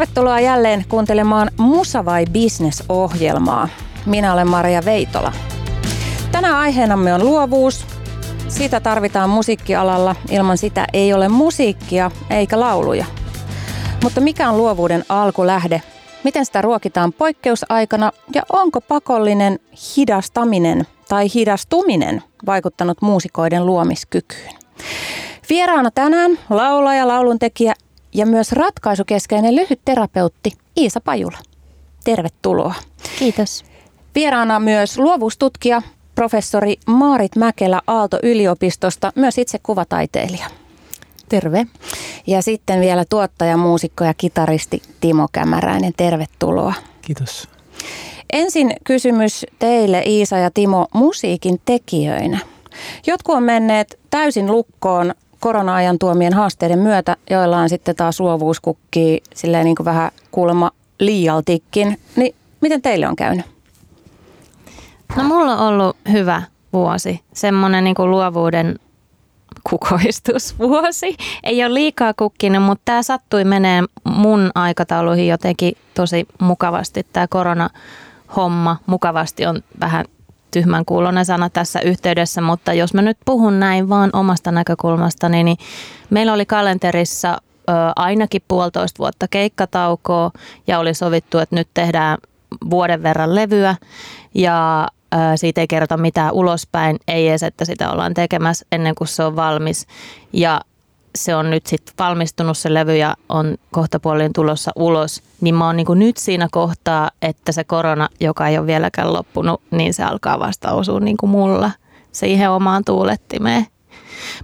Tervetuloa jälleen kuuntelemaan Musa vai Business ohjelmaa. Minä olen Maria Veitola. Tänään aiheenamme on luovuus. Sitä tarvitaan musiikkialalla. Ilman sitä ei ole musiikkia eikä lauluja. Mutta mikä on luovuuden alkulähde? Miten sitä ruokitaan poikkeusaikana ja onko pakollinen hidastaminen tai hidastuminen vaikuttanut muusikoiden luomiskykyyn? Vieraana tänään laulaja, lauluntekijä ja myös ratkaisukeskeinen lyhyt terapeutti Iisa Pajula. Tervetuloa. Kiitos. Vieraana myös luovuustutkija, professori Maarit Mäkelä Aalto-yliopistosta, myös itse kuvataiteilija. Terve. Ja sitten vielä tuottaja, muusikko ja kitaristi Timo Kämäräinen. Tervetuloa. Kiitos. Ensin kysymys teille Iisa ja Timo musiikin tekijöinä. Jotkut on menneet täysin lukkoon korona-ajan tuomien haasteiden myötä, joilla on sitten taas luovuus kukkii silleen niin kuin vähän kuulemma liialtikin. Niin miten teille on käynyt? No mulla on ollut hyvä vuosi, semmoinen niin luovuuden kukoistusvuosi. Ei ole liikaa kukkinut, mutta tämä sattui menee mun aikatauluihin jotenkin tosi mukavasti. Tämä korona-homma mukavasti on vähän tyhmän kuulonen sana tässä yhteydessä, mutta jos mä nyt puhun näin vaan omasta näkökulmastani, niin meillä oli kalenterissa ö, ainakin puolitoista vuotta keikkataukoa ja oli sovittu, että nyt tehdään vuoden verran levyä ja ö, siitä ei kerrota mitään ulospäin, ei edes, että sitä ollaan tekemässä ennen kuin se on valmis. Ja se on nyt sitten valmistunut se levy ja on kohta puolin tulossa ulos, niin mä oon niin nyt siinä kohtaa, että se korona, joka ei ole vieläkään loppunut, niin se alkaa vasta osua niin kuin mulla siihen omaan tuulettimeen.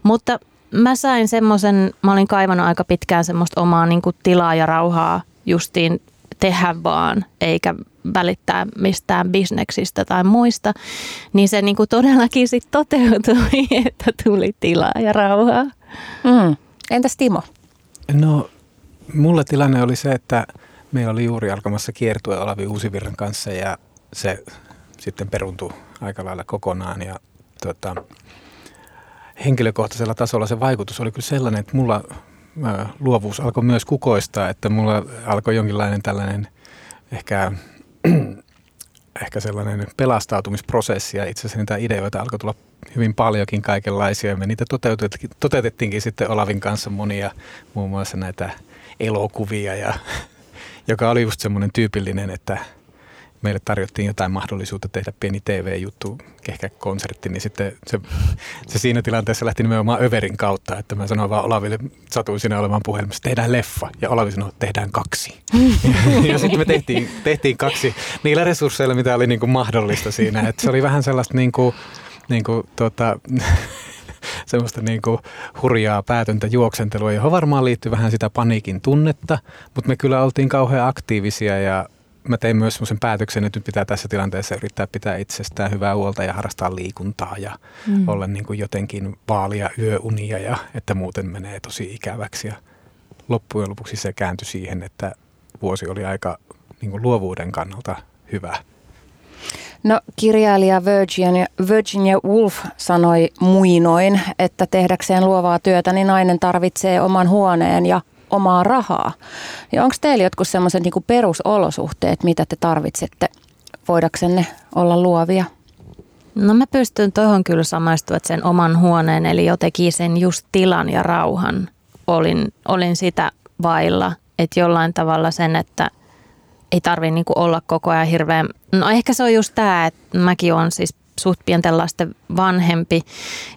Mutta mä sain semmoisen, mä olin kaivannut aika pitkään semmoista omaa niin kuin tilaa ja rauhaa justiin tehdä vaan, eikä välittää mistään bisneksistä tai muista, niin se niin kuin todellakin sitten toteutui, että tuli tilaa ja rauhaa. Mm. Entäs Timo? No, mulla tilanne oli se, että meillä oli juuri alkamassa kiertue Olavi Uusivirran kanssa ja se sitten peruntui aika lailla kokonaan ja tota, henkilökohtaisella tasolla se vaikutus oli kyllä sellainen, että mulla ä, luovuus alkoi myös kukoistaa, että mulla alkoi jonkinlainen tällainen ehkä ehkä sellainen pelastautumisprosessi ja itse asiassa niitä ideoita alkoi tulla hyvin paljonkin kaikenlaisia. Me niitä toteutettiin, toteutettiinkin sitten Olavin kanssa monia, muun muassa näitä elokuvia, ja, joka oli just semmoinen tyypillinen, että meille tarjottiin jotain mahdollisuutta tehdä pieni TV-juttu, ehkä konsertti, niin sitten se, se siinä tilanteessa lähti nimenomaan Överin kautta, että mä sanoin vaan Olaville, satuin siinä olemaan puhelimessa, tehdään leffa, ja Olavi sanoi, että tehdään kaksi. ja, ja sitten me tehtiin, tehtiin kaksi niillä resursseilla, mitä oli niin kuin mahdollista siinä, että se oli vähän sellaista niin kuin, niin kuin, tota, semmoista niin kuin hurjaa päätöntä juoksentelua, johon varmaan liittyy vähän sitä paniikin tunnetta, mutta me kyllä oltiin kauhean aktiivisia ja mä tein myös semmoisen päätöksen, että nyt pitää tässä tilanteessa yrittää pitää itsestään hyvää huolta ja harrastaa liikuntaa ja mm. olla niin kuin jotenkin vaalia yöunia ja että muuten menee tosi ikäväksi. Ja loppujen lopuksi se kääntyi siihen, että vuosi oli aika niin kuin luovuuden kannalta hyvä. No kirjailija Virginia, Virginia Woolf sanoi muinoin, että tehdäkseen luovaa työtä niin nainen tarvitsee oman huoneen ja omaa rahaa. Ja onko teillä jotkut sellaiset niin perusolosuhteet, mitä te tarvitsette voidaksenne olla luovia? No mä pystyn tuohon kyllä samaistumaan, että sen oman huoneen, eli jotenkin sen just tilan ja rauhan olin, olin sitä vailla. Että jollain tavalla sen, että ei tarvi niinku olla koko ajan hirveän... No ehkä se on just tämä, että mäkin olen siis suht pienten lasten vanhempi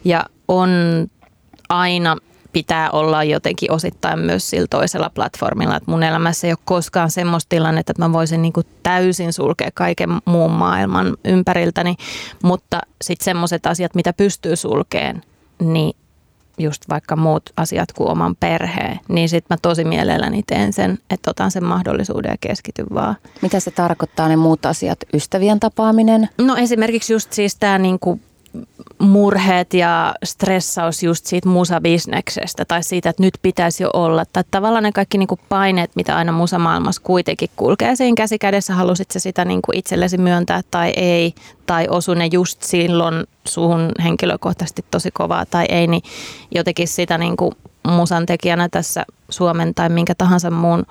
ja on aina pitää olla jotenkin osittain myös sillä toisella platformilla. Että mun elämässä ei ole koskaan semmoista tilannetta, että mä voisin niin kuin täysin sulkea kaiken muun maailman ympäriltäni, mutta sitten semmoiset asiat, mitä pystyy sulkeen, niin just vaikka muut asiat kuin oman perheen, niin sitten mä tosi mielelläni teen sen, että otan sen mahdollisuuden ja keskityn vaan. Mitä se tarkoittaa ne muut asiat? Ystävien tapaaminen? No esimerkiksi just siis tämä niinku murheet ja stressaus just siitä musabisneksestä tai siitä, että nyt pitäisi jo olla. Tai tavallaan ne kaikki niinku paineet, mitä aina musamaailmassa kuitenkin kulkee siinä käsikädessä, halusit se sitä niinku itsellesi myöntää tai ei, tai osu ne just silloin suhun henkilökohtaisesti tosi kovaa tai ei, niin jotenkin sitä niinku musan tekijänä tässä Suomen tai minkä tahansa muun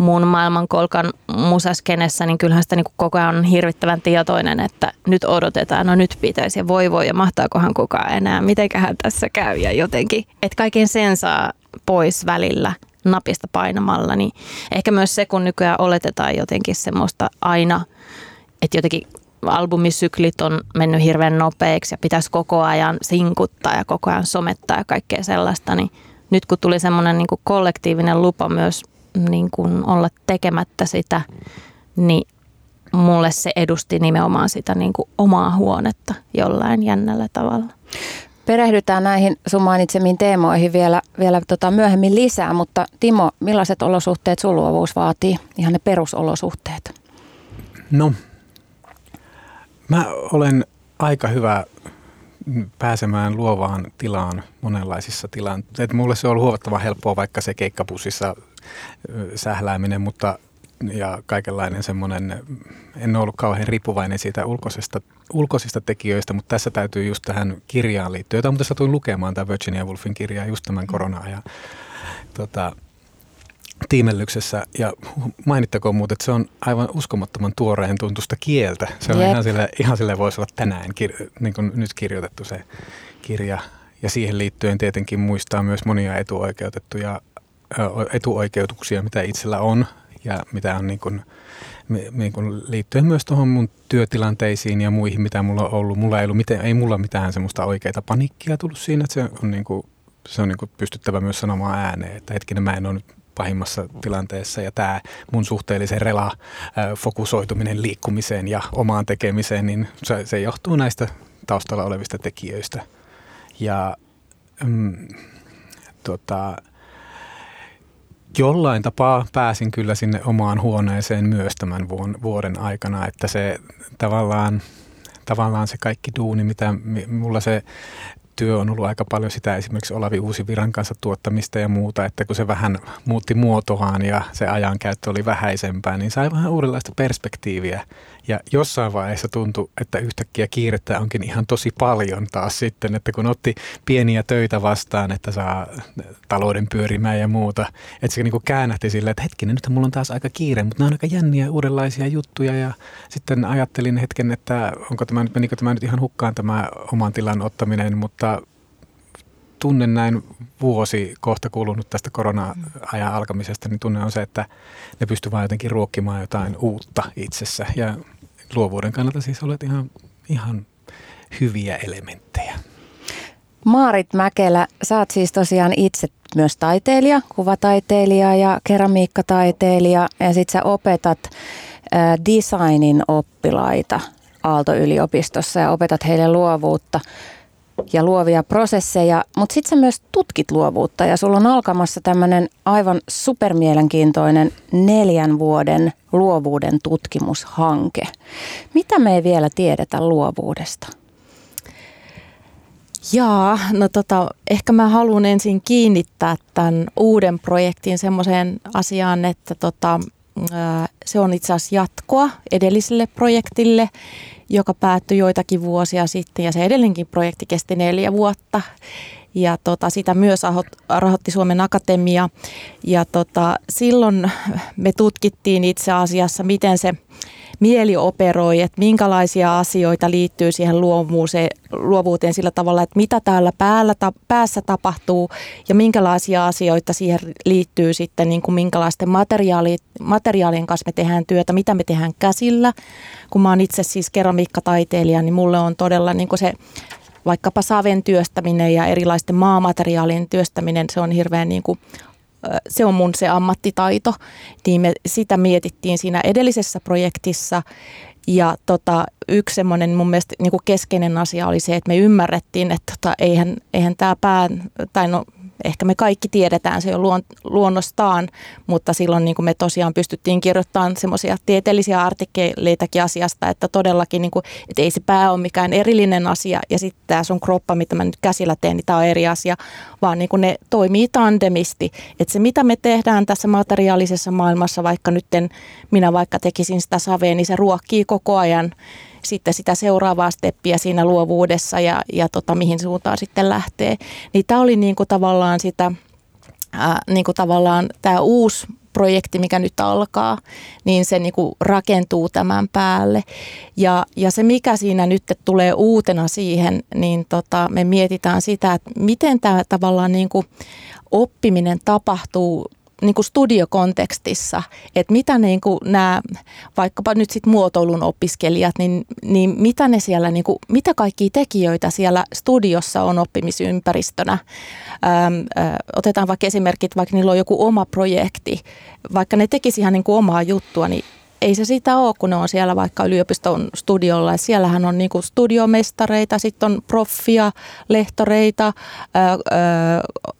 mun maailmankolkan musaskenessä, niin kyllähän sitä niin koko ajan on hirvittävän tietoinen, että nyt odotetaan, no nyt pitäisi ja voi voi ja mahtaakohan kukaan enää, mitenköhän tässä käy? Ja jotenkin, että kaiken sen saa pois välillä napista painamalla, niin ehkä myös se, kun nykyään oletetaan jotenkin semmoista aina, että jotenkin albumisyklit on mennyt hirveän nopeiksi ja pitäisi koko ajan sinkuttaa ja koko ajan somettaa ja kaikkea sellaista, niin nyt kun tuli semmoinen niin kollektiivinen lupa myös niin kuin olla tekemättä sitä, niin mulle se edusti nimenomaan sitä niin kuin omaa huonetta jollain jännällä tavalla. Perehdytään näihin sun mainitsemiin teemoihin vielä, vielä tota myöhemmin lisää, mutta Timo, millaiset olosuhteet sun luovuus vaatii? Ihan ne perusolosuhteet. No, mä olen aika hyvä pääsemään luovaan tilaan monenlaisissa tilanteissa. Mulle se on ollut huomattavan helppoa vaikka se keikkapussissa sählääminen, mutta ja kaikenlainen semmoinen, en ole ollut kauhean riippuvainen siitä ulkoisesta, ulkoisista tekijöistä, mutta tässä täytyy just tähän kirjaan liittyä, jota muuten satuin lukemaan, tämä Virginia Woolfin kirjaa just tämän korona-ajan tota, tiimellyksessä. Ja mainittakoon muuten, että se on aivan uskomattoman tuoreen tuntusta kieltä. Se on yep. ihan sille, ihan sille voisi olla tänään kir- niin kuin nyt kirjoitettu se kirja. Ja siihen liittyen tietenkin muistaa myös monia etuoikeutettuja etuoikeutuksia, mitä itsellä on ja mitä on niin kuin, niin kuin liittyen myös tuohon mun työtilanteisiin ja muihin, mitä mulla on ollut. Mulla ei, ollut mitään, ei mulla mitään semmoista oikeita panikkia tullut siinä, että se on, niin kuin, se on niin kuin pystyttävä myös sanomaan ääneen, että hetkinen mä en ole nyt pahimmassa tilanteessa ja tämä mun suhteellisen rela fokusoituminen liikkumiseen ja omaan tekemiseen, niin se, se johtuu näistä taustalla olevista tekijöistä. Ja mm, tota, jollain tapaa pääsin kyllä sinne omaan huoneeseen myös tämän vuoden aikana, että se tavallaan, tavallaan se kaikki duuni, mitä mulla se työ on ollut aika paljon sitä esimerkiksi Olavi Uusiviran kanssa tuottamista ja muuta, että kun se vähän muutti muotoaan ja se ajankäyttö oli vähäisempää, niin sai vähän uudenlaista perspektiiviä. Ja jossain vaiheessa tuntui, että yhtäkkiä kiirettä onkin ihan tosi paljon taas sitten, että kun otti pieniä töitä vastaan, että saa talouden pyörimään ja muuta, että se niin kuin käännähti silleen, että hetkinen, nyt mulla on taas aika kiire, mutta nämä on aika jänniä uudenlaisia juttuja ja sitten ajattelin hetken, että onko tämä nyt, menikö tämä nyt ihan hukkaan tämä oman tilan ottaminen, mutta tunne näin vuosi kohta kulunut tästä korona-ajan alkamisesta, niin tunne on se, että ne pystyvät vain jotenkin ruokkimaan jotain uutta itsessä. Ja luovuuden kannalta siis olet ihan, ihan hyviä elementtejä. Maarit Mäkelä, sä oot siis tosiaan itse myös taiteilija, kuvataiteilija ja keramiikkataiteilija ja sit sä opetat designin oppilaita Aalto-yliopistossa ja opetat heille luovuutta ja luovia prosesseja, mutta sitten sä myös tutkit luovuutta ja sulla on alkamassa tämmöinen aivan supermielenkiintoinen neljän vuoden luovuuden tutkimushanke. Mitä me ei vielä tiedetä luovuudesta? Jaa, no tota, ehkä mä haluan ensin kiinnittää tämän uuden projektin semmoiseen asiaan, että tota, se on itse asiassa jatkoa edelliselle projektille, joka päättyi joitakin vuosia sitten ja se edellinenkin projekti kesti neljä vuotta. Ja tota, sitä myös rahoitti Suomen Akatemia. Ja tota, silloin me tutkittiin itse asiassa, miten se mieli operoi, että minkälaisia asioita liittyy siihen luovuuteen, sillä tavalla, että mitä täällä päällä, ta, päässä tapahtuu ja minkälaisia asioita siihen liittyy sitten, niin kuin minkälaisten materiaali, materiaalien kanssa me tehdään työtä, mitä me tehdään käsillä. Kun mä oon itse siis keramiikkataiteilija, niin mulle on todella niin kuin se vaikkapa saven työstäminen ja erilaisten maamateriaalien työstäminen, se on hirveän niin kuin se on mun se ammattitaito, niin me sitä mietittiin siinä edellisessä projektissa. Ja tota, yksi semmoinen mun mielestä niin keskeinen asia oli se, että me ymmärrettiin, että tota, eihän, eihän tämä pää, tai no ehkä me kaikki tiedetään se jo luon, luonnostaan, mutta silloin niin kuin me tosiaan pystyttiin kirjoittamaan semmoisia tieteellisiä artikkeleitakin asiasta, että todellakin, niin kuin, että ei se pää ole mikään erillinen asia ja sitten tämä sun kroppa, mitä mä nyt käsillä teen, niin tämä on eri asia, vaan niin kuin ne toimii tandemisti. Että se, mitä me tehdään tässä materiaalisessa maailmassa, vaikka nyt minä vaikka tekisin sitä savea, niin se ruokkii koko ajan sitten sitä seuraavaa steppiä siinä luovuudessa ja, ja tota, mihin suuntaan sitten lähtee. Niin tämä oli niin kuin tavallaan sitä, ää, niin kuin tavallaan tämä uusi projekti, mikä nyt alkaa, niin se niin kuin rakentuu tämän päälle. Ja, ja se, mikä siinä nyt tulee uutena siihen, niin tota, me mietitään sitä, että miten tämä tavallaan niin kuin oppiminen tapahtuu niin kuin studiokontekstissa, että mitä niin kuin nämä, vaikkapa nyt sitten muotoilun opiskelijat, niin, niin mitä ne siellä, niin kuin, mitä kaikki tekijöitä siellä studiossa on oppimisympäristönä. Ähm, äh, otetaan vaikka esimerkit, vaikka niillä on joku oma projekti, vaikka ne tekisi ihan niin kuin omaa juttua, niin ei se sitä ole, kun ne on siellä vaikka yliopiston studiolla. Siellähän on niinku studiomestareita, sitten on proffia, lehtoreita, ää, ää,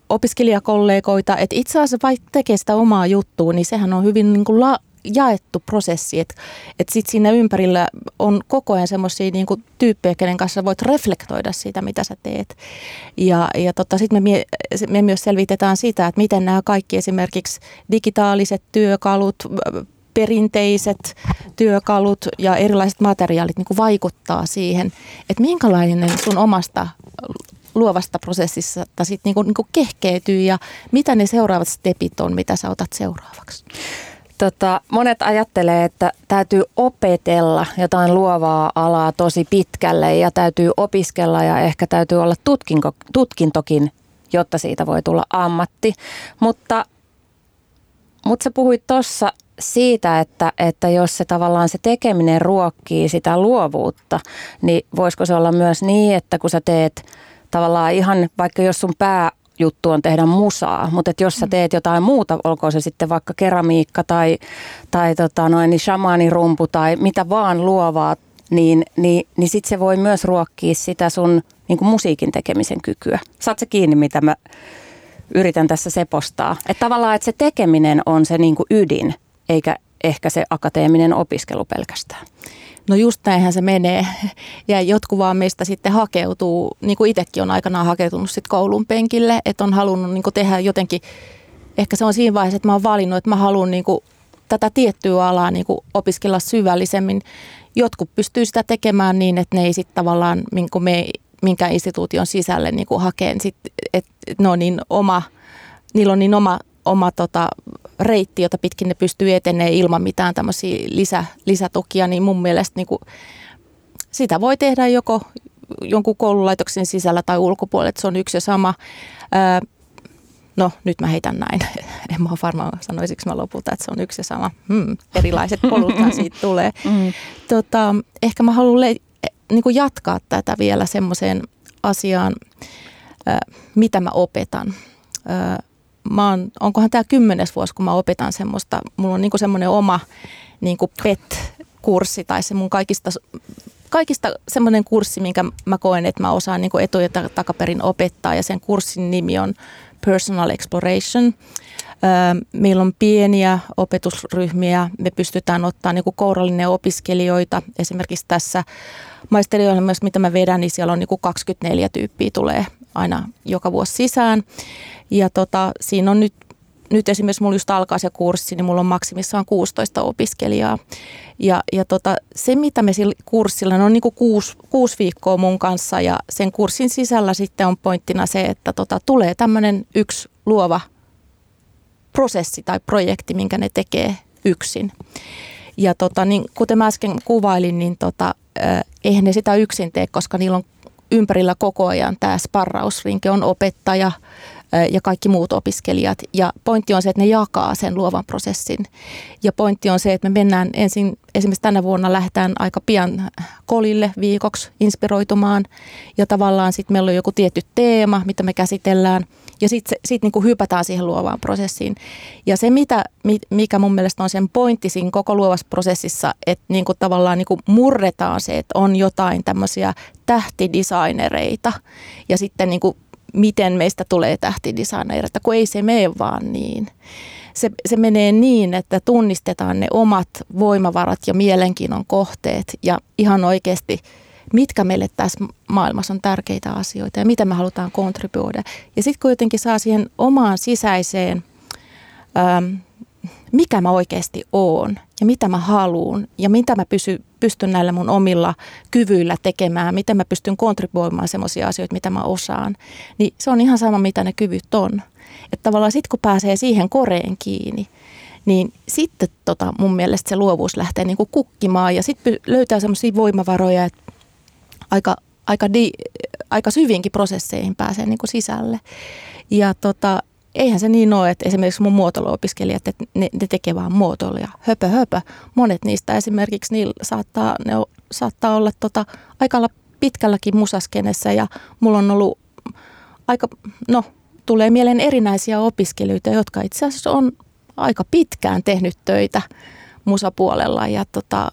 opiskelijakollegoita. Et itse asiassa vaikka tekee sitä omaa juttua, niin sehän on hyvin niinku la, jaettu prosessi. Että et sitten siinä ympärillä on koko ajan semmoisia niinku tyyppejä, kenen kanssa voit reflektoida siitä, mitä sä teet. Ja, ja tota, sitten me, me myös selvitetään sitä, että miten nämä kaikki esimerkiksi digitaaliset työkalut, perinteiset työkalut ja erilaiset materiaalit niin kuin vaikuttaa siihen, että minkälainen sun omasta luovasta prosessissa sit niin kuin, niin kuin kehkeytyy ja mitä ne seuraavat stepit on, mitä sä otat seuraavaksi? Tota, monet ajattelee, että täytyy opetella jotain luovaa alaa tosi pitkälle ja täytyy opiskella ja ehkä täytyy olla tutkinko, tutkintokin, jotta siitä voi tulla ammatti. Mutta, mutta sä puhuit tuossa siitä, että, että jos se tavallaan se tekeminen ruokkii sitä luovuutta, niin voisiko se olla myös niin, että kun sä teet tavallaan ihan, vaikka jos sun pää juttu on tehdä musaa, mutta että jos sä mm. teet jotain muuta, olkoon se sitten vaikka keramiikka tai, tai tota noin, niin shamaanirumpu tai mitä vaan luovaa, niin, niin, niin sitten se voi myös ruokkia sitä sun niin kuin musiikin tekemisen kykyä. Saat se kiinni, mitä mä yritän tässä sepostaa. Että tavallaan, että se tekeminen on se niin kuin ydin eikä ehkä se akateeminen opiskelu pelkästään. No just näinhän se menee. Ja jotkut vaan meistä sitten hakeutuu, niin kuin itsekin on aikanaan hakeutunut sitten koulun penkille, että on halunnut niin kuin tehdä jotenkin, ehkä se on siinä vaiheessa, että mä oon valinnut, että mä haluan niin kuin tätä tiettyä alaa niin kuin opiskella syvällisemmin. Jotkut pystyy sitä tekemään niin, että ne ei sitten tavallaan niin kuin me, minkä instituution sisälle niin kuin hakeen, sit, että ne on niin oma, niillä on niin oma oma tota, reitti, jota pitkin ne pystyy etenemään ilman mitään tämmöisiä lisä, lisätukia, niin mun mielestä niin kuin, sitä voi tehdä joko jonkun koululaitoksen sisällä tai ulkopuolella, se on yksi ja sama. Ää, no nyt mä heitän näin, en mä ole varmaan sanoisiko mä lopulta, että se on yksi ja sama. Hmm, erilaiset poluthan siitä tulee. Mm. Tota, ehkä mä haluan le- niin kuin jatkaa tätä vielä semmoiseen asiaan, mitä mä opetan. Mä oon, onkohan tämä kymmenes vuosi, kun mä opetan semmoista, mulla on niinku semmoinen oma niinku PET-kurssi tai se mun kaikista, kaikista semmoinen kurssi, minkä mä koen, että mä osaan niinku etu- ja takaperin opettaa ja sen kurssin nimi on Personal Exploration. Meillä on pieniä opetusryhmiä, me pystytään ottaa niin kourallinen opiskelijoita. Esimerkiksi tässä maisteriohjelmassa, mitä mä vedän, niin siellä on niin 24 tyyppiä tulee aina joka vuosi sisään. Ja tota, siinä on nyt, nyt esimerkiksi mulla just alkaa se kurssi, niin mulla on maksimissaan 16 opiskelijaa. Ja, ja tota, se, mitä me sillä kurssilla, ne on niin kuin kuusi, kuusi viikkoa mun kanssa ja sen kurssin sisällä sitten on pointtina se, että tota, tulee tämmöinen yksi luova prosessi tai projekti, minkä ne tekee yksin. Ja tota, niin, kuten mä äsken kuvailin, niin tota, eihän ne sitä yksin tee, koska niillä on ympärillä koko ajan tämä sparrausrinki, on opettaja, ja kaikki muut opiskelijat. Ja pointti on se, että ne jakaa sen luovan prosessin. Ja pointti on se, että me mennään ensin, esimerkiksi tänä vuonna lähdetään aika pian kolille viikoksi inspiroitumaan. Ja tavallaan sitten meillä on joku tietty teema, mitä me käsitellään. Ja sitten sit niinku hypätään siihen luovaan prosessiin. Ja se, mitä, mikä mun mielestä on sen pointti siinä koko luovassa prosessissa, että niinku tavallaan niinku murretaan se, että on jotain tämmöisiä tähtidesignereita. Ja sitten niinku miten meistä tulee tähtidesignereita, kun ei se mene vaan niin. Se, se menee niin, että tunnistetaan ne omat voimavarat ja mielenkiinnon kohteet ja ihan oikeasti mitkä meille tässä maailmassa on tärkeitä asioita ja mitä me halutaan kontribuoida. Ja sitten kun jotenkin saa siihen omaan sisäiseen ähm, mikä mä oikeasti oon ja mitä mä haluan ja mitä mä pysy, pystyn näillä mun omilla kyvyillä tekemään, miten mä pystyn kontribuoimaan semmoisia asioita, mitä mä osaan, niin se on ihan sama, mitä ne kyvyt on. Että tavallaan sitten kun pääsee siihen koreen kiinni, niin sitten tota, mun mielestä se luovuus lähtee niin kukkimaan ja sitten löytää semmoisia voimavaroja, että aika, aika, di, aika syviinkin prosesseihin pääsee niin kuin sisälle. Ja tota, eihän se niin ole, että esimerkiksi mun muotoiluopiskelijat, että ne, ne tekee vaan muotoiluja. Höpö, höpö. Monet niistä esimerkiksi niillä saattaa, ne o, saattaa olla tota, aika pitkälläkin musaskenessä ja mulla on ollut aika, no tulee mieleen erinäisiä opiskelijoita, jotka itse asiassa on aika pitkään tehnyt töitä musapuolella ja tota,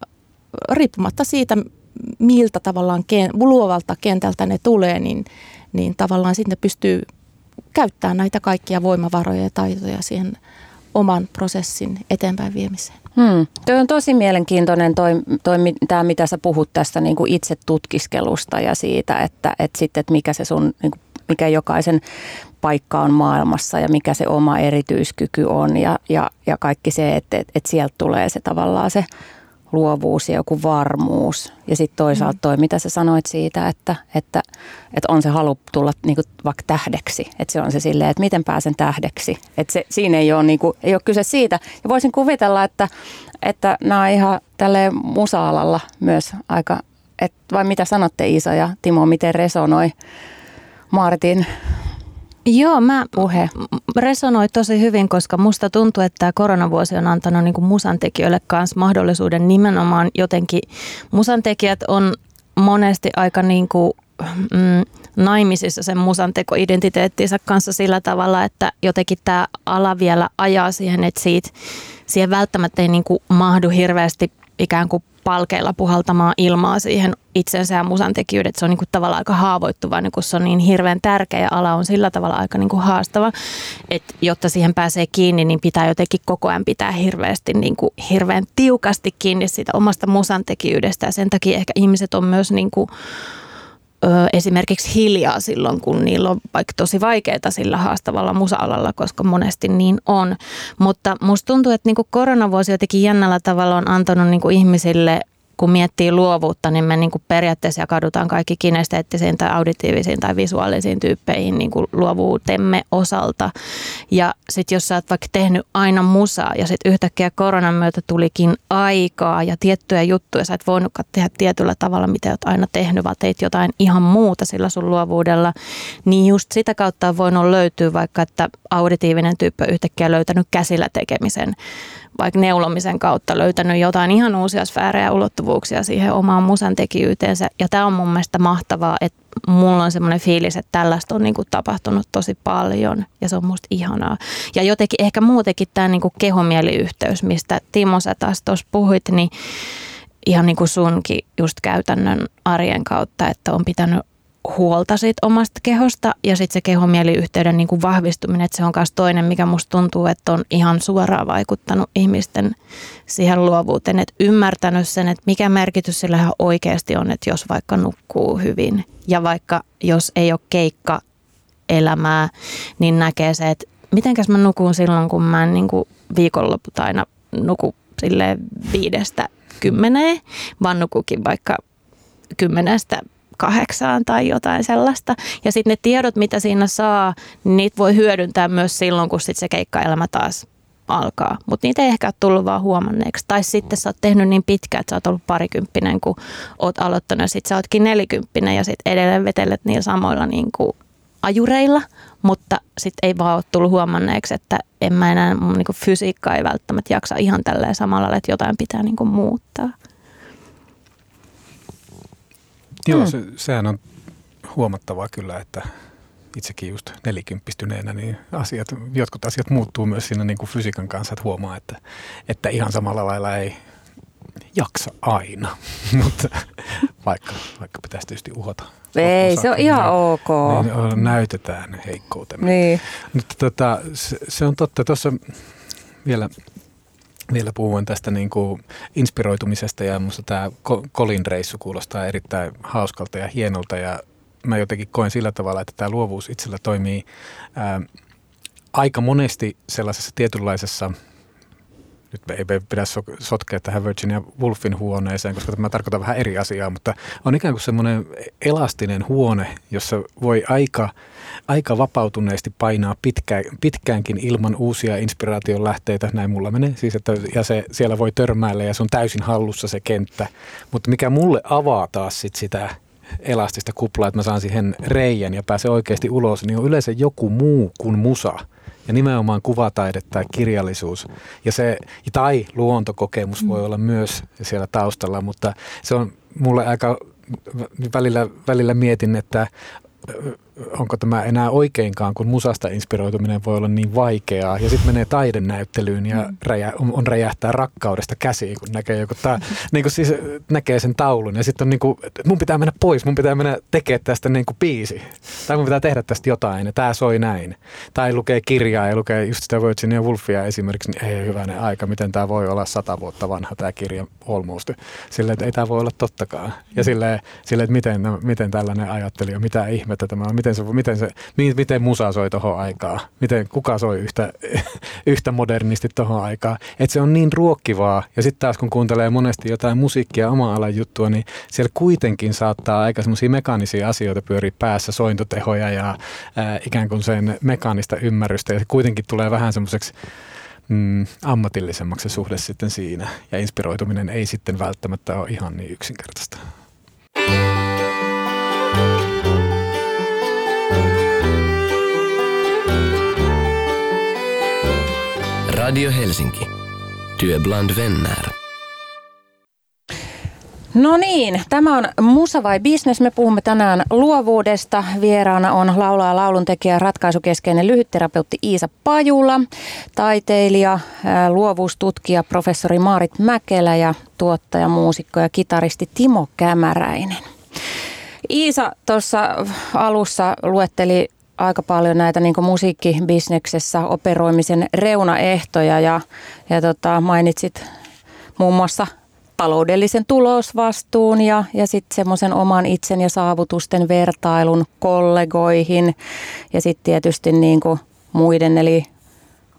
riippumatta siitä, miltä tavallaan luovalta kentältä ne tulee, niin, niin tavallaan sitten pystyy käyttämään näitä kaikkia voimavaroja ja taitoja siihen oman prosessin eteenpäin viemiseen. Hmm. Tuo on tosi mielenkiintoinen toi, toi, tämä, mitä sä puhut tästä niin kuin itse tutkiskelusta ja siitä, että, että sitten, että mikä se sun, niin kuin, mikä jokaisen paikka on maailmassa ja mikä se oma erityiskyky on ja, ja, ja kaikki se, että, että, että sieltä tulee se tavallaan se luovuus ja joku varmuus. Ja sitten toisaalta mm. toi, mitä sä sanoit siitä, että, että, että on se halu tulla niinku vaikka tähdeksi. Että se on se silleen, että miten pääsen tähdeksi. Että se, siinä ei ole, niinku, ei ole kyse siitä. Ja voisin kuvitella, että, että nämä on ihan tälle musa-alalla myös aika, et, vai mitä sanotte Iisa ja Timo, miten resonoi Martin Joo, mä puhe. resonoi tosi hyvin, koska musta tuntuu, että tämä koronavuosi on antanut niin musantekijöille kanssa mahdollisuuden nimenomaan jotenkin. Musantekijät on monesti aika niin kuin, mm, naimisissa sen musantekoidentiteettinsä kanssa sillä tavalla, että jotenkin tämä ala vielä ajaa siihen, että siitä, siihen välttämättä ei niin kuin mahdu hirveästi ikään kuin palkeilla puhaltamaan ilmaa siihen itsensä ja musan tekijyydet. Se on niin kuin tavallaan aika haavoittuva, niin kun se on niin hirveän tärkeä ala on sillä tavalla aika niin kuin haastava, että jotta siihen pääsee kiinni, niin pitää jotenkin koko ajan pitää hirveästi, niin kuin, hirveän tiukasti kiinni siitä omasta musan tekijyydestä ja sen takia ehkä ihmiset on myös niin kuin, ö, esimerkiksi hiljaa silloin, kun niillä on vaikka tosi vaikeaa sillä haastavalla musa-alalla, koska monesti niin on. Mutta musta tuntuu, että niinku koronavuosi jotenkin jännällä tavalla on antanut niinku ihmisille kun miettii luovuutta, niin me niin kuin periaatteessa jakaudutaan kaikki kinesteettisiin tai auditiivisiin tai visuaalisiin tyyppeihin niin kuin luovuutemme osalta. Ja sitten jos sä oot vaikka tehnyt aina musaa ja sitten yhtäkkiä koronan myötä tulikin aikaa ja tiettyjä juttuja, sä et voinutkaan tehdä tietyllä tavalla, mitä oot aina tehnyt, vaan teit jotain ihan muuta sillä sun luovuudella, niin just sitä kautta on voinut löytyä vaikka, että auditiivinen tyyppi on yhtäkkiä löytänyt käsillä tekemisen vaikka neulomisen kautta löytänyt jotain ihan uusia sfäärejä ulottuvuuksia siihen omaan musan tekijyyteensä. Ja tämä on mun mielestä mahtavaa, että mulla on semmoinen fiilis, että tällaista on niinku tapahtunut tosi paljon ja se on musta ihanaa. Ja jotenkin ehkä muutenkin tämä niinku kehomieliyhteys, mistä Timo sä taas tuossa puhuit, niin ihan niin kuin sunkin just käytännön arjen kautta, että on pitänyt huolta siitä omasta kehosta ja sitten se kehomieliyhteyden niin kuin vahvistuminen, että se on myös toinen, mikä musta tuntuu, että on ihan suoraan vaikuttanut ihmisten siihen luovuuteen, että ymmärtänyt sen, että mikä merkitys sillä oikeasti on, että jos vaikka nukkuu hyvin ja vaikka jos ei ole keikka elämää, niin näkee se, että mitenkäs mä nukun silloin, kun mä en niin kuin viikonloput aina nuku viidestä kymmeneen, vaan nukukin vaikka kymmenestä kahdeksaan tai jotain sellaista. Ja sitten ne tiedot, mitä siinä saa, niitä voi hyödyntää myös silloin, kun sit se keikkaelämä taas alkaa. Mutta niitä ei ehkä ole tullut vaan huomanneeksi. Tai sitten sä oot tehnyt niin pitkään, että sä oot ollut parikymppinen, kun oot aloittanut. Ja sitten sä ootkin nelikymppinen ja sitten edelleen vetelet niillä samoilla niin kuin ajureilla. Mutta sitten ei vaan ole tullut huomanneeksi, että en mä enää, mun niin fysiikka ei välttämättä jaksa ihan tälleen samalla, että jotain pitää niin kuin muuttaa. Joo, mm. se, sehän on huomattavaa kyllä, että itsekin just nelikymppistyneenä, niin asiat, jotkut asiat muuttuu myös siinä niin kuin fysiikan kanssa, että huomaa, että, että ihan samalla lailla ei jaksa aina, mutta vaikka, vaikka pitäisi tietysti uhota. Ei, se on ihan niin, ok. Niin näytetään heikkoutemme. Niin. Mutta tota, se, se on totta. Tuossa vielä vielä puhuin tästä niin kuin inspiroitumisesta ja minusta tämä Kolin reissu kuulostaa erittäin hauskalta ja hienolta ja mä jotenkin koen sillä tavalla, että tämä luovuus itsellä toimii ää, aika monesti sellaisessa tietynlaisessa nyt ei pidä sotkea tähän Virginia Woolfin huoneeseen, koska tämä tarkoittaa vähän eri asiaa, mutta on ikään kuin semmoinen elastinen huone, jossa voi aika, aika vapautuneesti painaa pitkä, pitkäänkin ilman uusia inspiraation lähteitä. Näin mulla menee. Siis, että, ja se, siellä voi törmäillä ja se on täysin hallussa se kenttä. Mutta mikä mulle avaa taas sit sitä elastista kuplaa, että mä saan siihen reijän ja pääsen oikeasti ulos, niin on yleensä joku muu kuin musa – ja nimenomaan kuvataide tai kirjallisuus. Ja se, tai luontokokemus voi mm. olla myös siellä taustalla, mutta se on mulle aika, välillä, välillä mietin, että onko tämä enää oikeinkaan, kun musasta inspiroituminen voi olla niin vaikeaa. Ja sitten menee taidenäyttelyyn ja mm. räjä, on räjähtää rakkaudesta käsiin, kun näkee, joku ta, niin kuin siis näkee sen taulun. Ja sitten on niin kuin, mun pitää mennä pois, mun pitää mennä tekemään tästä niin kuin biisi. Tai mun pitää tehdä tästä jotain ja tämä soi näin. Tai lukee kirjaa ja lukee just sitä Virginia Woolfia esimerkiksi, niin ei hyvänen aika, miten tämä voi olla sata vuotta vanha tämä kirja almost. Silleen, että ei tämä voi olla tottakaan. Ja silleen, silleen että miten, miten tällainen ajattelija, mitä ihmettä tämä on, miten se, miten se, miten musa soi tuohon aikaan, miten kuka soi yhtä, yhtä modernisti tuohon aikaan. Että se on niin ruokkivaa. Ja sitten taas kun kuuntelee monesti jotain musiikkia oma alan juttua, niin siellä kuitenkin saattaa aika semmoisia mekaanisia asioita pyöriä päässä, sointotehoja ja ää, ikään kuin sen mekaanista ymmärrystä. Ja se kuitenkin tulee vähän semmoiseksi mm, ammatillisemmaksi se suhde sitten siinä. Ja inspiroituminen ei sitten välttämättä ole ihan niin yksinkertaista. Radio Helsinki. Työ bland vänner. No niin, tämä on Musa vai Business. Me puhumme tänään luovuudesta. Vieraana on laulaa lauluntekijä ratkaisukeskeinen lyhytterapeutti Iisa Pajula, taiteilija, luovuustutkija professori Maarit Mäkelä ja tuottaja, muusikko ja kitaristi Timo Kämäräinen. Iisa tuossa alussa luetteli aika paljon näitä niin musiikkibisneksessä operoimisen reunaehtoja ja, ja tota, mainitsit muun muassa taloudellisen tulosvastuun ja, ja sitten semmoisen oman itsen ja saavutusten vertailun kollegoihin ja sitten tietysti niin muiden eli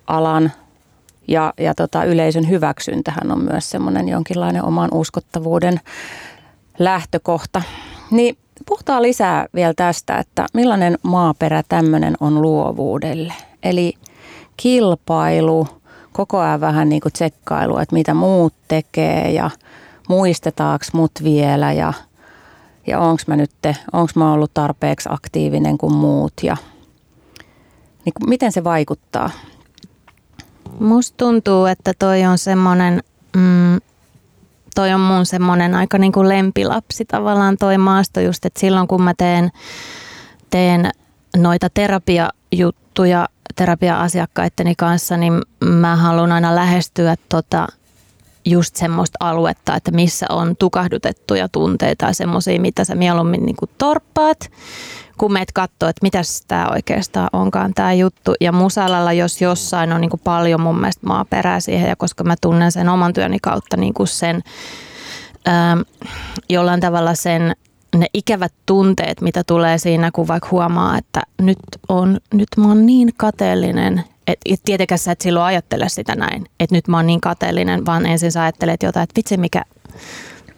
alan ja, ja tota, yleisön hyväksyntähän on myös semmoinen jonkinlainen oman uskottavuuden lähtökohta. Niin puhutaan lisää vielä tästä, että millainen maaperä tämmöinen on luovuudelle. Eli kilpailu, koko ajan vähän niin kuin tsekkailu, että mitä muut tekee ja muistetaanko mut vielä ja, ja onko mä nyt, onko mä ollut tarpeeksi aktiivinen kuin muut ja niin kuin, miten se vaikuttaa? Musta tuntuu, että toi on semmoinen mm, toi on mun semmoinen aika niin kuin lempilapsi tavallaan toi maasto just, että silloin kun mä teen, teen noita terapiajuttuja terapia-asiakkaitteni kanssa, niin mä haluan aina lähestyä tota just semmoista aluetta, että missä on tukahdutettuja tunteita ja semmoisia, mitä sä mieluummin niin kuin torppaat kun meet katsoo, että mitä tämä oikeastaan onkaan tämä juttu. Ja musalalla, jos jossain on niin kuin paljon mun mielestä maaperää siihen, ja koska mä tunnen sen oman työni kautta niin kuin sen ähm, jollain tavalla sen ne ikävät tunteet, mitä tulee siinä, kun vaikka huomaa, että nyt, on, nyt mä oon niin kateellinen, että et tietenkään sä et silloin ajattele sitä näin, että nyt mä oon niin kateellinen, vaan ensin sä ajattelet jotain, että vitsi mikä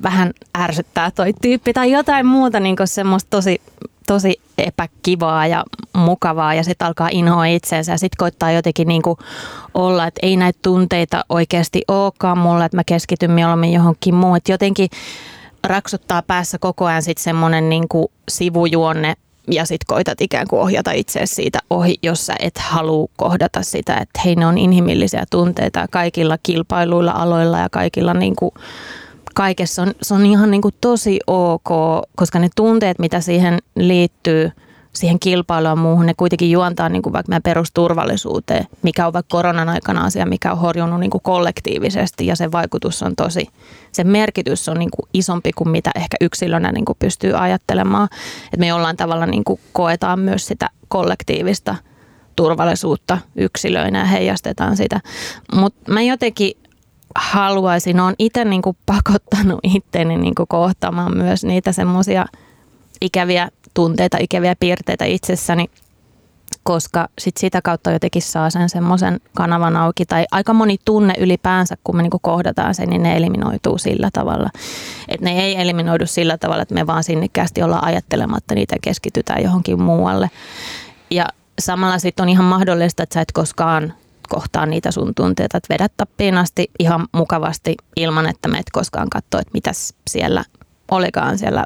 vähän ärsyttää toi tyyppi tai jotain muuta niin semmoista tosi tosi epäkivaa ja mukavaa ja sitten alkaa inhoa itseensä ja sitten koittaa jotenkin niin olla, että ei näitä tunteita oikeasti olekaan mulle, että mä keskityn mieluummin johonkin muuhun. Että jotenkin raksuttaa päässä koko ajan sitten semmoinen niin sivujuonne ja sitten koitat ikään kuin ohjata itse siitä ohi, jos sä et halua kohdata sitä, että hei ne on inhimillisiä tunteita kaikilla kilpailuilla aloilla ja kaikilla niin kuin kaikessa on, se on ihan niin kuin tosi ok, koska ne tunteet, mitä siihen liittyy, siihen kilpailuun muuhun, ne kuitenkin juontaa niin kuin vaikka meidän perusturvallisuuteen, mikä on vaikka koronan aikana asia, mikä on horjunut niin kuin kollektiivisesti ja sen vaikutus on tosi, sen merkitys on niin kuin isompi kuin mitä ehkä yksilönä niin kuin pystyy ajattelemaan. Että me jollain tavalla niin kuin koetaan myös sitä kollektiivista turvallisuutta yksilöinä ja heijastetaan sitä. Mutta mä jotenkin haluaisin, olen itse niin kuin pakottanut itteni niin kuin kohtaamaan myös niitä semmoisia ikäviä tunteita, ikäviä piirteitä itsessäni. koska sit sitä kautta jotenkin saa sen semmoisen kanavan auki. Tai aika moni tunne ylipäänsä, kun me niinku kohdataan sen, niin ne eliminoituu sillä tavalla. Että ne ei eliminoidu sillä tavalla, että me vaan sinnikkäästi ollaan ajattelematta niitä keskitytään johonkin muualle. Ja samalla sitten on ihan mahdollista, että sä et koskaan kohtaa niitä sun tunteita, että vedät tappiin asti ihan mukavasti ilman, että me et koskaan katso, että mitä siellä olikaan siellä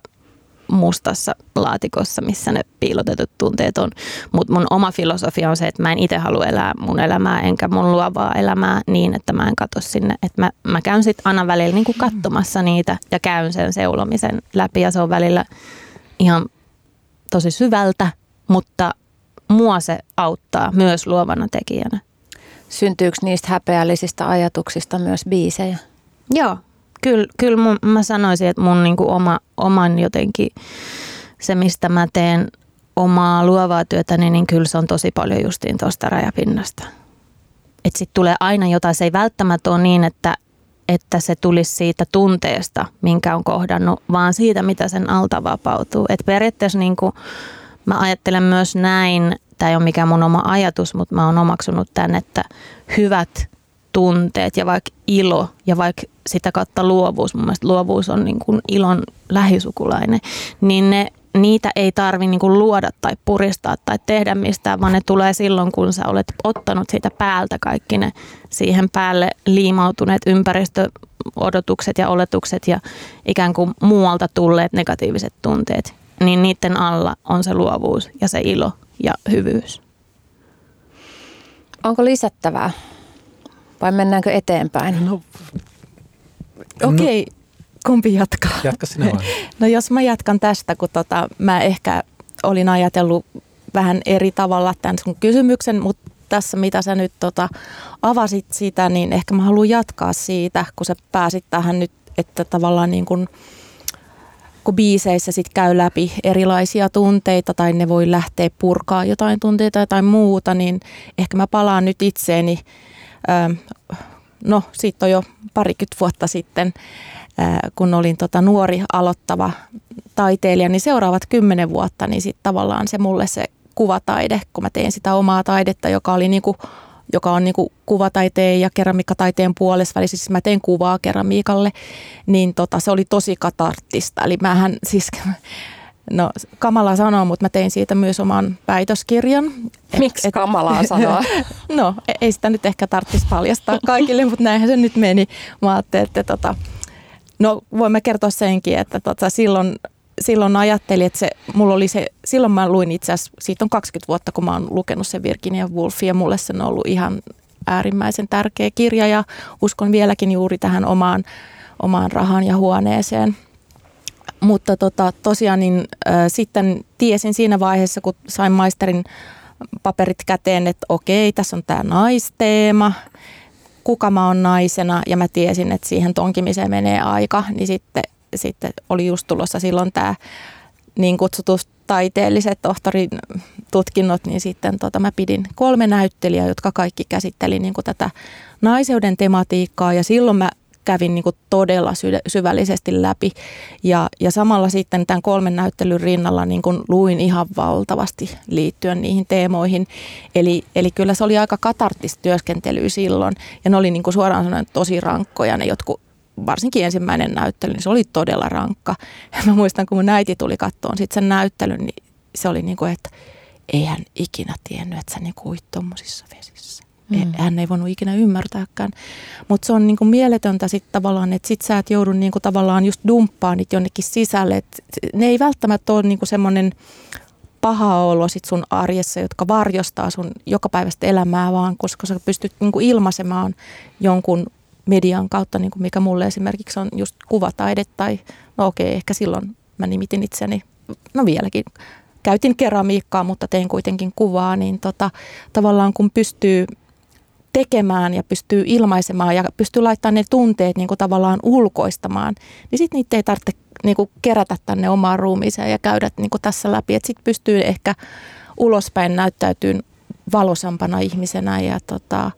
mustassa laatikossa, missä ne piilotetut tunteet on. Mutta mun oma filosofia on se, että mä en itse halua elää mun elämää enkä mun luovaa elämää niin, että mä en katso sinne. Että mä, mä käyn sitten aina välillä niin kuin katsomassa niitä ja käyn sen seulomisen läpi ja se on välillä ihan tosi syvältä, mutta mua se auttaa myös luovana tekijänä. Syntyykö niistä häpeällisistä ajatuksista myös biisejä? Joo, kyllä, kyllä mun, mä sanoisin, että mun niinku oma, oman jotenkin se, mistä mä teen omaa luovaa työtäni, niin kyllä se on tosi paljon justiin tuosta rajapinnasta. Että sitten tulee aina jotain, se ei välttämättä ole niin, että, että se tulisi siitä tunteesta, minkä on kohdannut, vaan siitä, mitä sen alta vapautuu. Et periaatteessa niin kuin, mä ajattelen myös näin, tämä ei ole mikään mun oma ajatus, mutta mä oon omaksunut tämän, että hyvät tunteet ja vaikka ilo ja vaikka sitä kautta luovuus, mun mielestä luovuus on niin kuin ilon lähisukulainen, niin ne, niitä ei tarvi niin kuin luoda tai puristaa tai tehdä mistään, vaan ne tulee silloin, kun sä olet ottanut siitä päältä kaikki ne siihen päälle liimautuneet ympäristöodotukset ja oletukset ja ikään kuin muualta tulleet negatiiviset tunteet, niin niiden alla on se luovuus ja se ilo ja hyvyys. Onko lisättävää vai mennäänkö eteenpäin? No, Okei, okay. kumpi jatkaa? Jatka sinä vaan. No jos mä jatkan tästä, kun tota, mä ehkä olin ajatellut vähän eri tavalla tämän sun kysymyksen, mutta tässä mitä sä nyt tota, avasit sitä, niin ehkä mä haluan jatkaa siitä, kun sä pääsit tähän nyt, että tavallaan niin kun, kun biiseissä sit käy läpi erilaisia tunteita tai ne voi lähteä purkaa jotain tunteita tai muuta, niin ehkä mä palaan nyt itseeni no siitä on jo parikymmentä vuotta sitten, kun olin tota nuori aloittava taiteilija, niin seuraavat kymmenen vuotta, niin sitten tavallaan se mulle se kuvataide, kun mä tein sitä omaa taidetta, joka oli niinku joka on niinku kuvataiteen ja keramiikkataiteen puolessa välissä, siis mä tein kuvaa keramiikalle, niin tota, se oli tosi katarttista. Eli mähän siis No kamalaa sanoa, mutta mä tein siitä myös oman väitöskirjan. Miksi kamalaa sanoa? no e- ei sitä nyt ehkä tarvitsisi paljastaa kaikille, mutta näinhän se nyt meni. Mä ajattelin, että tota, no voimme kertoa senkin, että tota, silloin, silloin ajattelin, että se, mulla oli se, silloin mä luin itse asiassa, siitä on 20 vuotta, kun mä oon lukenut sen Virginia Woolf ja mulle se on ollut ihan äärimmäisen tärkeä kirja ja uskon vieläkin juuri tähän omaan, omaan rahaan ja huoneeseen – mutta tota, tosiaan niin, äh, sitten tiesin siinä vaiheessa, kun sain maisterin paperit käteen, että okei, tässä on tämä naisteema, kuka mä oon naisena? Ja mä tiesin, että siihen tonkimiseen menee aika, niin sitten, sitten oli just tulossa silloin tämä niin kutsutut taiteelliset tohtorin tutkinnot, niin sitten tota, mä pidin kolme näyttelijää, jotka kaikki käsitteli niin tätä naiseuden tematiikkaa ja silloin mä kävin niin kuin todella syvällisesti läpi. Ja, ja samalla sitten tämän kolmen näyttelyn rinnalla niin kuin luin ihan valtavasti liittyen niihin teemoihin. Eli, eli kyllä se oli aika katarttista työskentelyä silloin. Ja ne oli niin kuin suoraan sanoen tosi rankkoja ne jotkut varsinkin ensimmäinen näyttely, niin se oli todella rankka. Ja mä muistan, kun mun äiti tuli kattoon sitten sen näyttelyn, niin se oli niin kuin, että eihän ikinä tiennyt, että sä niin uit tuommoisissa vesissä. Mm. Hän ei voinut ikinä ymmärtääkään. Mutta se on niinku mieletöntä sitten tavallaan, että sit sä et joudu niinku tavallaan just dumppaan niitä jonnekin sisälle. Et ne ei välttämättä ole niinku semmoinen paha olo sit sun arjessa, jotka varjostaa sun jokapäiväistä elämää, vaan koska sä pystyt niinku ilmaisemaan jonkun median kautta, niinku mikä mulle esimerkiksi on just kuvataide tai no okei, ehkä silloin mä nimitin itseni, no vieläkin käytin keramiikkaa, mutta tein kuitenkin kuvaa, niin tota, tavallaan kun pystyy tekemään ja pystyy ilmaisemaan ja pystyy laittamaan ne tunteet niin kuin tavallaan ulkoistamaan, niin sitten niitä ei tarvitse niin kuin kerätä tänne omaan ruumiiseen ja käydä niin kuin tässä läpi. Että sitten pystyy ehkä ulospäin näyttäytyyn valosampana ihmisenä ja tota,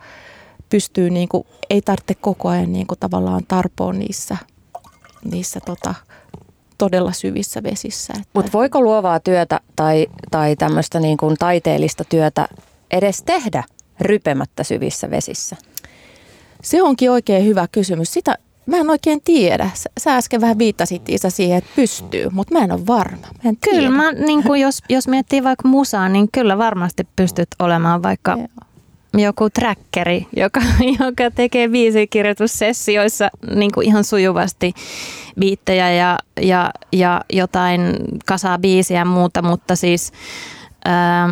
pystyy, niin kuin, ei tarvitse koko ajan niin kuin tavallaan tarpoa niissä, niissä tota, todella syvissä vesissä. Mutta voiko luovaa työtä tai, tai tämmöistä niin kuin taiteellista työtä edes tehdä rypemättä syvissä vesissä? Se onkin oikein hyvä kysymys. Sitä mä en oikein tiedä. Sä äsken vähän viittasit Isa siihen, että pystyy, mutta mä en ole varma. Mä en kyllä, mä, niin kuin jos, jos miettii vaikka musaa, niin kyllä varmasti pystyt olemaan vaikka Joo. Joku trackeri, joka, joka tekee biisikirjoitussessioissa niin kuin ihan sujuvasti biittejä ja, ja, ja jotain kasaa biisiä ja muuta, mutta siis... Ää,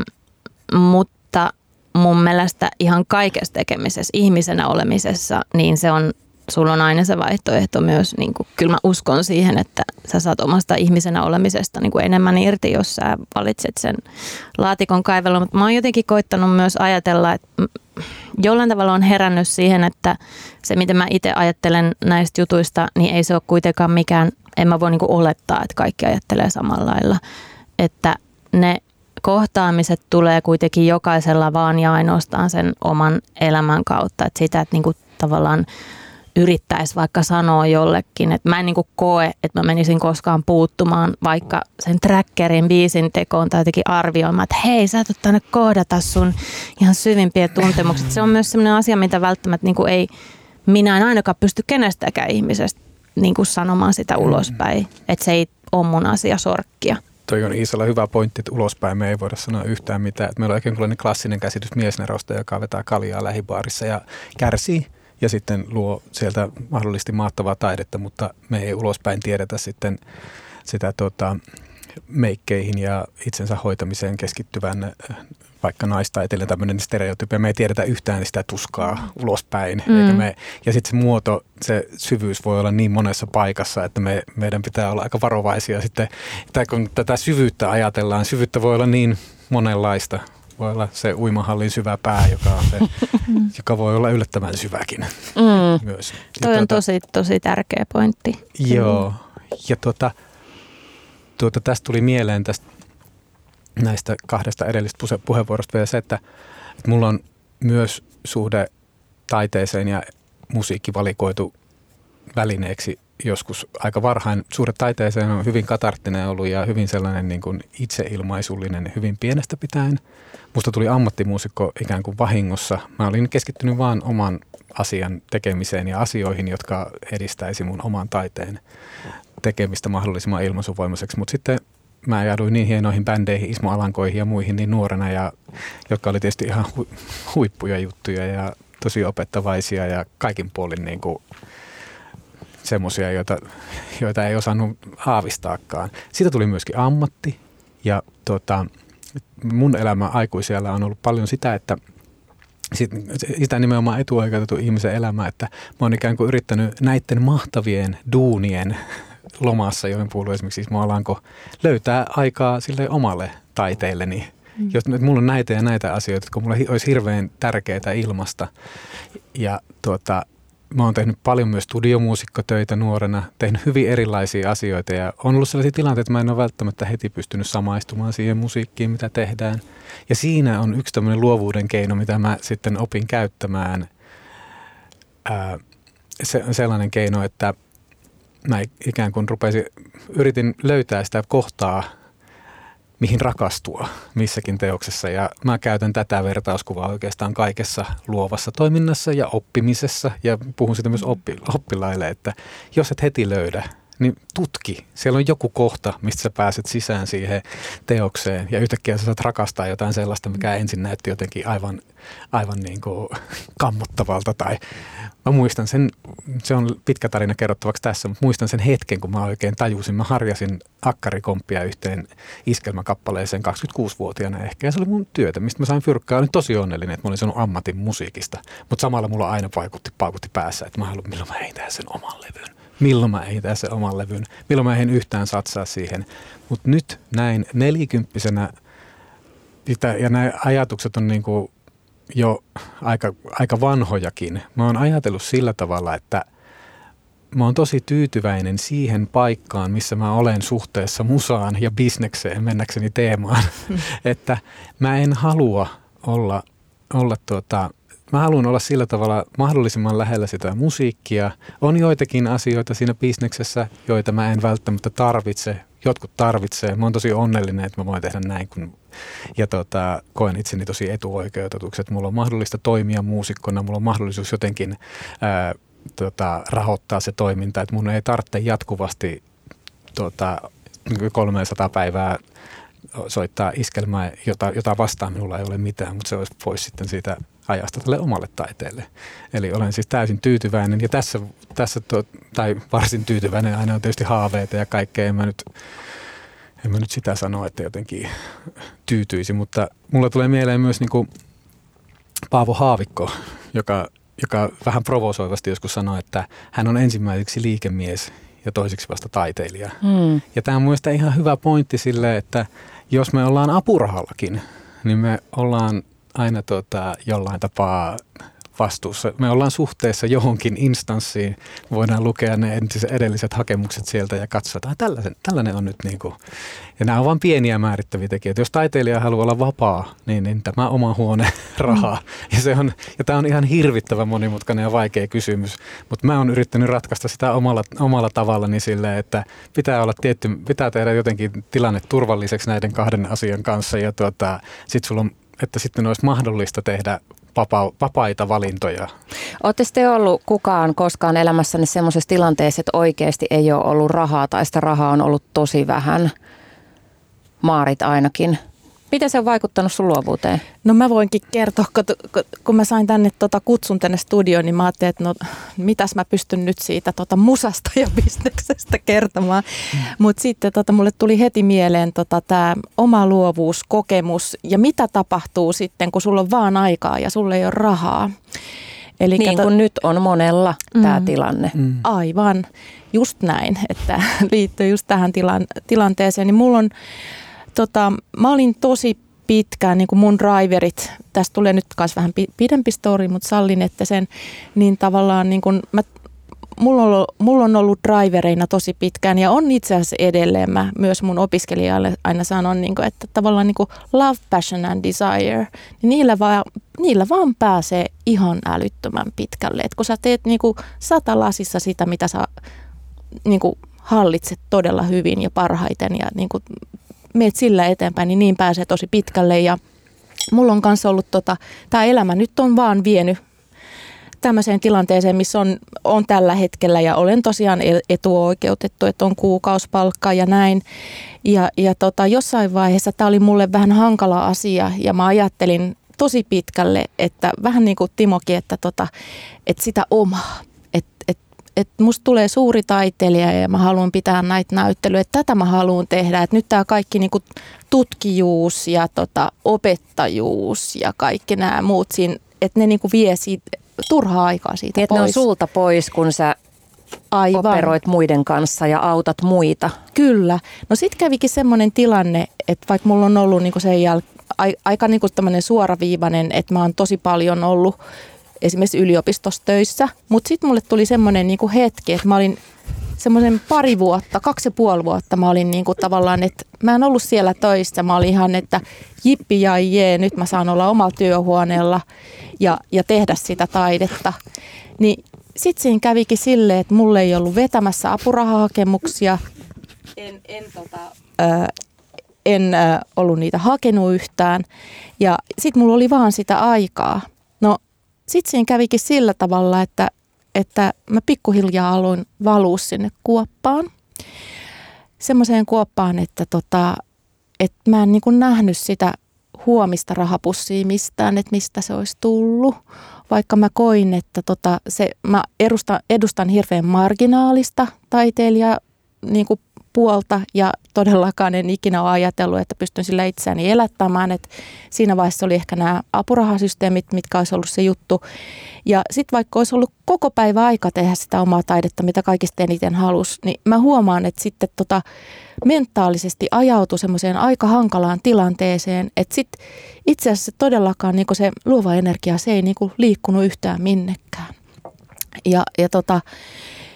mutta mun mielestä ihan kaikessa tekemisessä, ihmisenä olemisessa, niin se on sulla on aina se vaihtoehto myös, niin kuin, kyllä mä uskon siihen, että sä saat omasta ihmisenä olemisesta niin kuin enemmän irti, jos sä valitset sen laatikon kaivella. Mutta mä oon jotenkin koittanut myös ajatella, että jollain tavalla on herännyt siihen, että se mitä mä itse ajattelen näistä jutuista, niin ei se ole kuitenkaan mikään, en mä voi niin kuin olettaa, että kaikki ajattelee samalla lailla. Että ne kohtaamiset tulee kuitenkin jokaisella vaan ja ainoastaan sen oman elämän kautta. Että sitä, että niin kuin tavallaan yrittäisi vaikka sanoa jollekin, että mä en niin koe, että mä menisin koskaan puuttumaan vaikka sen trackerin biisin tekoon tai jotenkin arvioimaan, että hei, sä et tänne kohdata sun ihan syvimpiä tuntemuksia. Se on myös sellainen asia, mitä välttämättä niin ei, minä en ainakaan pysty kenestäkään ihmisestä niin kuin sanomaan sitä ulospäin, että se ei ole mun asia sorkkia. Toi on Iisalla hyvä pointti, että ulospäin me ei voida sanoa yhtään mitään. Että meillä on oikein klassinen käsitys miesnerosta, joka vetää kaljaa lähibaarissa ja kärsii ja sitten luo sieltä mahdollisesti maattavaa taidetta, mutta me ei ulospäin tiedetä sitten sitä tota, meikkeihin ja itsensä hoitamiseen keskittyvän vaikka naistaiteilijan tämmöinen stereotypia. Me ei tiedetä yhtään sitä tuskaa ulospäin. Mm. Eikä me, ja sitten se muoto, se syvyys voi olla niin monessa paikassa, että me, meidän pitää olla aika varovaisia sitten. Tai kun tätä syvyyttä ajatellaan, syvyyttä voi olla niin monenlaista voi olla se uimahallin syvä pää, joka, on se, joka voi olla yllättävän syväkin mm. myös. Ja Toi on tuota, tosi, tosi tärkeä pointti. Joo, ja tuota, tuota, tästä tuli mieleen tästä näistä kahdesta edellistä puheenvuorosta vielä se, että, että mulla on myös suhde taiteeseen ja musiikki valikoitu välineeksi joskus aika varhain. Suhde taiteeseen on hyvin katarttinen ollut ja hyvin sellainen niin kuin itseilmaisullinen hyvin pienestä pitäen – musta tuli ammattimuusikko ikään kuin vahingossa. Mä olin keskittynyt vaan oman asian tekemiseen ja asioihin, jotka edistäisi mun oman taiteen tekemistä mahdollisimman ilmaisuvoimaiseksi. Mutta sitten mä jäädyin niin hienoihin bändeihin, Ismo Alankoihin ja muihin niin nuorena, ja, jotka oli tietysti ihan hu, huippuja juttuja ja tosi opettavaisia ja kaikin puolin niin kuin semmoisia, joita, joita ei osannut aavistaakaan. Siitä tuli myöskin ammatti ja tota, mun elämä aikuisella on ollut paljon sitä, että sitä nimenomaan etuoikeutettu ihmisen elämä, että mä oon ikään kuin yrittänyt näiden mahtavien duunien lomassa, joihin kuuluu esimerkiksi Ismo Alanko, löytää aikaa sille omalle taiteelleni. Mm. Jos nyt mulla on näitä ja näitä asioita, jotka mulle olisi hirveän tärkeitä ilmasta. Ja tuota, mä oon tehnyt paljon myös studiomuusikkotöitä nuorena, tehnyt hyvin erilaisia asioita ja on ollut sellaisia tilanteita, että mä en ole välttämättä heti pystynyt samaistumaan siihen musiikkiin, mitä tehdään. Ja siinä on yksi tämmöinen luovuuden keino, mitä mä sitten opin käyttämään. Ää, se, sellainen keino, että mä ikään kuin rupesin, yritin löytää sitä kohtaa, mihin rakastua missäkin teoksessa. Ja mä käytän tätä vertauskuvaa oikeastaan kaikessa luovassa toiminnassa ja oppimisessa. Ja puhun sitä myös oppi, oppilaille, että jos et heti löydä niin tutki. Siellä on joku kohta, mistä sä pääset sisään siihen teokseen ja yhtäkkiä sä saat rakastaa jotain sellaista, mikä ensin näytti jotenkin aivan, aivan niin kuin kammottavalta. Tai mä muistan sen, se on pitkä tarina kerrottavaksi tässä, mutta muistan sen hetken, kun mä oikein tajusin. Mä harjasin akkarikomppia yhteen iskelmäkappaleeseen 26-vuotiaana ehkä ja se oli mun työtä, mistä mä sain fyrkkaa. Olin tosi onnellinen, että mä olin sanonut ammatin musiikista, mutta samalla mulla aina vaikutti, paukutti päässä, että mä haluan, milloin mä heitän sen oman levyn milloin mä ehitän sen oman levyn, milloin mä en yhtään satsaa siihen. Mutta nyt näin nelikymppisenä, ja nämä ajatukset on niin kuin jo aika, aika vanhojakin. Mä oon ajatellut sillä tavalla, että mä oon tosi tyytyväinen siihen paikkaan, missä mä olen suhteessa musaan ja bisnekseen mennäkseni teemaan. että mä en halua olla, olla tuota, mä haluan olla sillä tavalla mahdollisimman lähellä sitä musiikkia. On joitakin asioita siinä bisneksessä, joita mä en välttämättä tarvitse. Jotkut tarvitsee. Mä oon tosi onnellinen, että mä voin tehdä näin, kun ja tota, koen itseni tosi etuoikeutetuksi, että mulla on mahdollista toimia muusikkona, mulla on mahdollisuus jotenkin ää, tota, rahoittaa se toiminta, että mun ei tarvitse jatkuvasti tota, 300 päivää soittaa iskelmää, jota, jota vastaan minulla ei ole mitään, mutta se olisi pois sitten siitä ajasta tälle omalle taiteelle. Eli olen siis täysin tyytyväinen ja tässä, tässä to, tai varsin tyytyväinen, aina on tietysti haaveita ja kaikkea, en mä nyt, en mä nyt sitä sano, että jotenkin tyytyisi, mutta mulla tulee mieleen myös niin kuin Paavo Haavikko, joka, joka vähän provosoivasti joskus sanoi, että hän on ensimmäiseksi liikemies ja toiseksi vasta taiteilija. Hmm. Ja tämä on mielestäni ihan hyvä pointti sille, että jos me ollaan apurahallakin, niin me ollaan aina tota, jollain tapaa vastuussa. Me ollaan suhteessa johonkin instanssiin. Voidaan lukea ne edelliset hakemukset sieltä ja katsoa, että tällainen, tällainen on nyt niin kuin. Ja nämä on vain pieniä määrittäviä tekijöitä. Jos taiteilija haluaa olla vapaa, niin, niin tämä oma huone rahaa. Mm. Ja, se on, ja tämä on ihan hirvittävän monimutkainen ja vaikea kysymys. Mutta mä oon yrittänyt ratkaista sitä omalla, omalla tavallani silleen, että pitää, olla tietty, pitää tehdä jotenkin tilanne turvalliseksi näiden kahden asian kanssa. Ja tuota, sit sulla on että sitten olisi mahdollista tehdä vapa- vapaita valintoja. Oletteko te ollut kukaan koskaan elämässänne sellaisessa tilanteessa, että oikeasti ei ole ollut rahaa tai sitä rahaa on ollut tosi vähän? Maarit ainakin. Miten se on vaikuttanut sun luovuuteen? No mä voinkin kertoa, kun, kun mä sain tänne tota kutsun tänne studioon, niin mä ajattelin, että no mitäs mä pystyn nyt siitä tota musasta ja bisneksestä kertomaan. Mm. Mutta sitten tota, mulle tuli heti mieleen tota, tämä oma luovuuskokemus ja mitä tapahtuu sitten, kun sulla on vaan aikaa ja sulla ei ole rahaa. Eli niin kuin nyt on monella mm, tämä tilanne. Mm. Aivan, just näin, että liittyy just tähän tilan, tilanteeseen. Niin mulla on tota, mä olin tosi pitkään, niin kuin mun driverit, tästä tulee nyt myös vähän pidempi story, mutta sallin, että sen, niin tavallaan niin kuin mä, mulla, on ollut, mulla on ollut drivereina tosi pitkään ja on itse asiassa edelleen, mä myös mun opiskelijalle aina sanon, niin kuin, että tavallaan niin kuin love, passion and desire, niin niillä vaan, niillä vaan pääsee ihan älyttömän pitkälle. Et kun sä teet niin kuin sata lasissa sitä, mitä sä niin kuin hallitset todella hyvin ja parhaiten ja niin kuin meet sillä eteenpäin, niin niin pääsee tosi pitkälle. Ja mulla on kanssa ollut tota, tämä elämä nyt on vaan vienyt tämmöiseen tilanteeseen, missä on, on tällä hetkellä. Ja olen tosiaan e-, etuoikeutettu, että on kuukausipalkka ja näin. Ja, ja tota, jossain vaiheessa tämä oli mulle vähän hankala asia. Ja mä ajattelin tosi pitkälle, että vähän niin kuin Timokin, että, tota, että sitä omaa että musta tulee suuri taiteilija ja mä haluan pitää näitä näyttelyjä, että tätä mä haluan tehdä. Että nyt tämä kaikki niinku tutkijuus ja tota, opettajuus ja kaikki nämä muut siinä, että ne niinku vie siitä, turhaa aikaa siitä niin, pois. ne on sulta pois, kun sä Aivan. operoit muiden kanssa ja autat muita. Kyllä. No sitten kävikin semmoinen tilanne, että vaikka mulla on ollut niinku sen jäl- aika niinku suoraviivainen, että mä oon tosi paljon ollut esimerkiksi yliopistossa töissä. Mutta sitten mulle tuli semmoinen niinku hetki, että mä olin semmoisen pari vuotta, kaksi ja puoli vuotta mä olin niinku tavallaan, että mä en ollut siellä töissä. Mä olin ihan, että jippi ja jee, nyt mä saan olla omalla työhuoneella ja, ja tehdä sitä taidetta. Niin sitten siinä kävikin silleen, että mulle ei ollut vetämässä apurahahakemuksia. En, en, tota, ö, en ollut niitä hakenut yhtään. Ja sitten mulla oli vaan sitä aikaa sitten siinä kävikin sillä tavalla, että, että mä pikkuhiljaa aloin valua sinne kuoppaan. Semmoiseen kuoppaan, että, tota, että mä en niin kuin nähnyt sitä huomista rahapussia mistään, että mistä se olisi tullut. Vaikka mä koin, että tota, se, mä edustan, edustan hirveän marginaalista taiteilija niin puolta ja todellakaan en ikinä ole ajatellut, että pystyn sillä itseäni elättämään. Et siinä vaiheessa oli ehkä nämä apurahasysteemit, mitkä olisi ollut se juttu. Ja sitten vaikka olisi ollut koko päivä aika tehdä sitä omaa taidetta, mitä kaikista eniten halusi, niin mä huomaan, että sitten tota mentaalisesti ajautui semmoiseen aika hankalaan tilanteeseen, että sitten itse asiassa todellakaan niin se luova energia, se ei niin liikkunut yhtään minnekään. Ja, ja tota,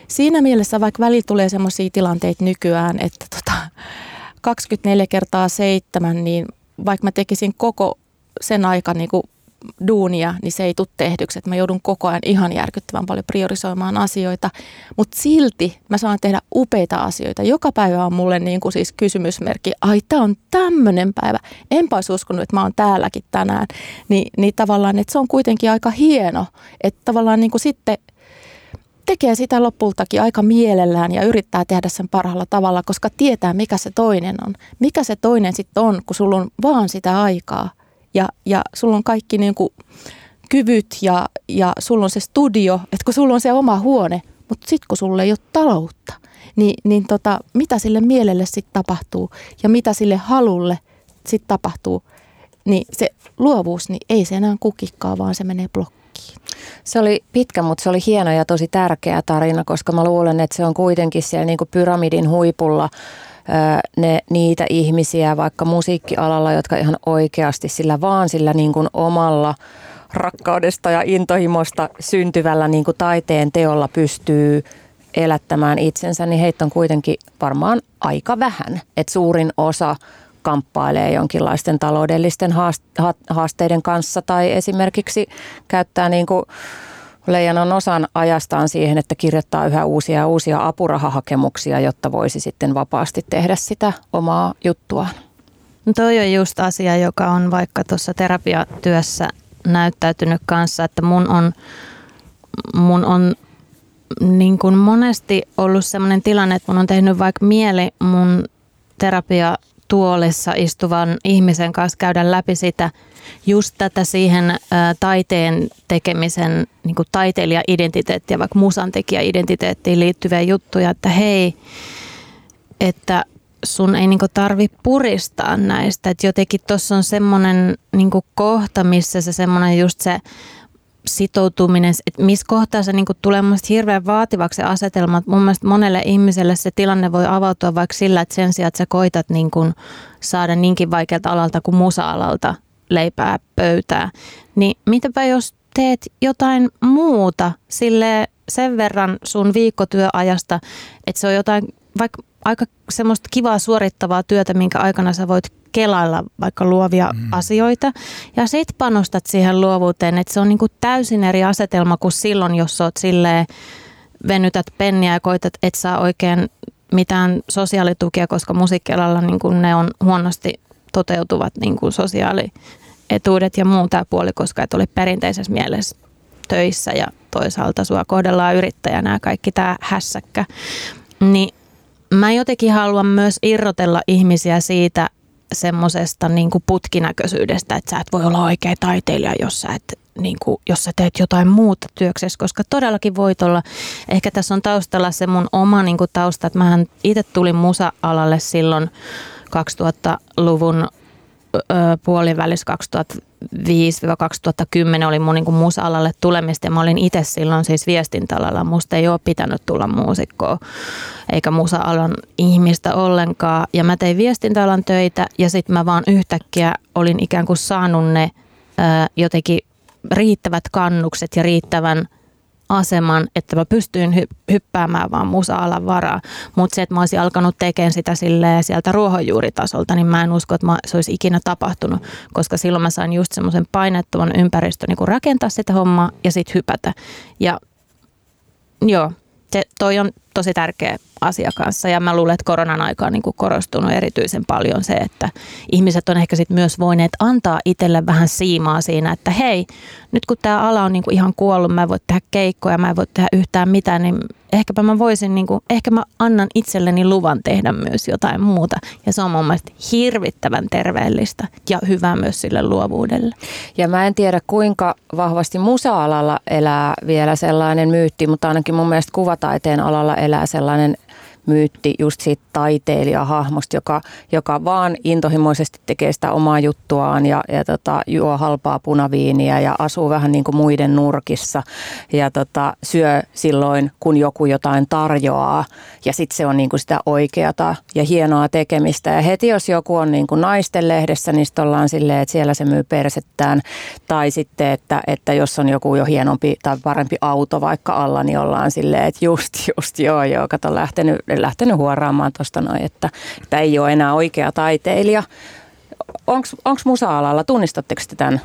siinä mielessä vaikka väli tulee sellaisia tilanteita nykyään, että tota, 24 kertaa 7, niin vaikka mä tekisin koko sen aika niin kuin duunia, niin se ei tule tehdyksi. Että mä joudun koko ajan ihan järkyttävän paljon priorisoimaan asioita, mutta silti mä saan tehdä upeita asioita. Joka päivä on mulle niin kuin siis kysymysmerkki, ai tämä on tämmöinen päivä. Enpä olisi uskonut, että mä oon täälläkin tänään. Ni, niin tavallaan, että se on kuitenkin aika hieno, että tavallaan niin kuin sitten tekee sitä lopultakin aika mielellään ja yrittää tehdä sen parhaalla tavalla, koska tietää, mikä se toinen on. Mikä se toinen sitten on, kun sulla on vaan sitä aikaa ja, ja sulla on kaikki niin kuin kyvyt ja, ja sulla on se studio, että kun sulla on se oma huone, mutta sitten kun sulla ei ole taloutta, niin, niin tota, mitä sille mielelle sitten tapahtuu ja mitä sille halulle sitten tapahtuu, niin se luovuus, niin ei se enää kukikkaa, vaan se menee blokkiin. Se oli pitkä, mutta se oli hieno ja tosi tärkeä tarina, koska mä luulen, että se on kuitenkin siellä niin kuin pyramidin huipulla ne, niitä ihmisiä vaikka musiikkialalla, jotka ihan oikeasti sillä vaan sillä niin kuin omalla rakkaudesta ja intohimosta syntyvällä niin kuin taiteen teolla pystyy elättämään itsensä, niin heitä on kuitenkin varmaan aika vähän. että suurin osa kamppailee jonkinlaisten taloudellisten haasteiden kanssa tai esimerkiksi käyttää niin kuin leijonan osan ajastaan siihen, että kirjoittaa yhä uusia ja uusia apurahahakemuksia, jotta voisi sitten vapaasti tehdä sitä omaa juttuaan. No toi on just asia, joka on vaikka tuossa terapiatyössä näyttäytynyt kanssa, että mun on, mun on niin kuin monesti ollut sellainen tilanne, että mun on tehnyt vaikka mieli mun terapia tuolissa istuvan ihmisen kanssa käydä läpi sitä, just tätä siihen ä, taiteen tekemisen niin taiteilija-identiteettiä, vaikka musantekijä-identiteettiin liittyviä juttuja, että hei, että sun ei niin tarvi puristaa näistä. Että jotenkin tuossa on semmoinen niin kohta, missä se semmoinen just se sitoutuminen, että missä kohtaa se niin tulee mun hirveän vaativaksi se asetelma. Mun mielestä monelle ihmiselle se tilanne voi avautua vaikka sillä, että sen sijaan, että sä koitat niin kuin saada niinkin vaikealta alalta kuin musa-alalta leipää pöytää, niin mitäpä jos teet jotain muuta sille sen verran sun viikkotyöajasta, että se on jotain vaikka aika semmoista kivaa suorittavaa työtä, minkä aikana sä voit kelailla vaikka luovia mm. asioita. Ja sit panostat siihen luovuuteen, että se on niinku täysin eri asetelma kuin silloin, jos oot silleen venytät penniä ja koitat, et saa oikein mitään sosiaalitukia, koska musiikkialalla niin ne on huonosti toteutuvat niin kuin sosiaalietuudet ja muu tämä puoli, koska et ole perinteisessä mielessä töissä ja toisaalta sua kohdellaan yrittäjänä ja kaikki tämä hässäkkä. Niin mä jotenkin haluan myös irrotella ihmisiä siitä semmoisesta niin putkinäköisyydestä, että sä et voi olla oikea taiteilija, jos sä, et, niin kuin, jos sä teet jotain muuta työksessä, koska todellakin voit olla, ehkä tässä on taustalla se mun oma niin kuin tausta, että mähän itse tulin musa-alalle silloin 2000-luvun puolivälissä 2005-2010 oli mun niin musa-alalle tulemista ja mä olin itse silloin siis viestintäalalla. Musta ei ole pitänyt tulla muusikkoa eikä musa-alan ihmistä ollenkaan. Ja mä tein viestintäalan töitä ja sitten mä vaan yhtäkkiä olin ikään kuin saanut ne ää, jotenkin riittävät kannukset ja riittävän – aseman, että mä pystyin hy- hyppäämään vaan musa-alan varaa. Mutta se, että mä olisin alkanut tekemään sitä sieltä ruohonjuuritasolta, niin mä en usko, että mä, se olisi ikinä tapahtunut, koska silloin mä sain just semmoisen painettuvan ympäristön niin rakentaa sitä hommaa ja sitten hypätä. Ja joo, se, toi on tosi tärkeä asia kanssa ja mä luulen, että koronan aika on niin kuin korostunut erityisen paljon se, että ihmiset on ehkä sit myös voineet antaa itselle vähän siimaa siinä, että hei, nyt kun tämä ala on niin kuin ihan kuollut, mä en voi tehdä keikkoja, mä en voi tehdä yhtään mitään, niin ehkäpä mä voisin, niin kuin, ehkä mä annan itselleni luvan tehdä myös jotain muuta. Ja se on mun mielestä hirvittävän terveellistä ja hyvä myös sille luovuudelle. Ja mä en tiedä kuinka vahvasti musa-alalla elää vielä sellainen myytti, mutta ainakin mun mielestä kuvataiteen alalla elää sellainen myytti just siitä taiteilijahahmosta, joka, joka vaan intohimoisesti tekee sitä omaa juttuaan ja, ja tota, juo halpaa punaviiniä ja asuu vähän niin kuin muiden nurkissa ja tota, syö silloin, kun joku jotain tarjoaa ja sitten se on niin kuin sitä oikeata ja hienoa tekemistä. Ja heti jos joku on niin kuin naisten lehdessä, niin sitten ollaan silleen, että siellä se myy persettään tai sitten, että, että jos on joku jo hienompi tai parempi auto vaikka alla, niin ollaan silleen, että just, just joo, joo, kato lähtenyt lähtenyt huoraamaan tuosta noin, että, että ei ole enää oikea taiteilija. Onko musa-alalla, tunnistatteko te tämän?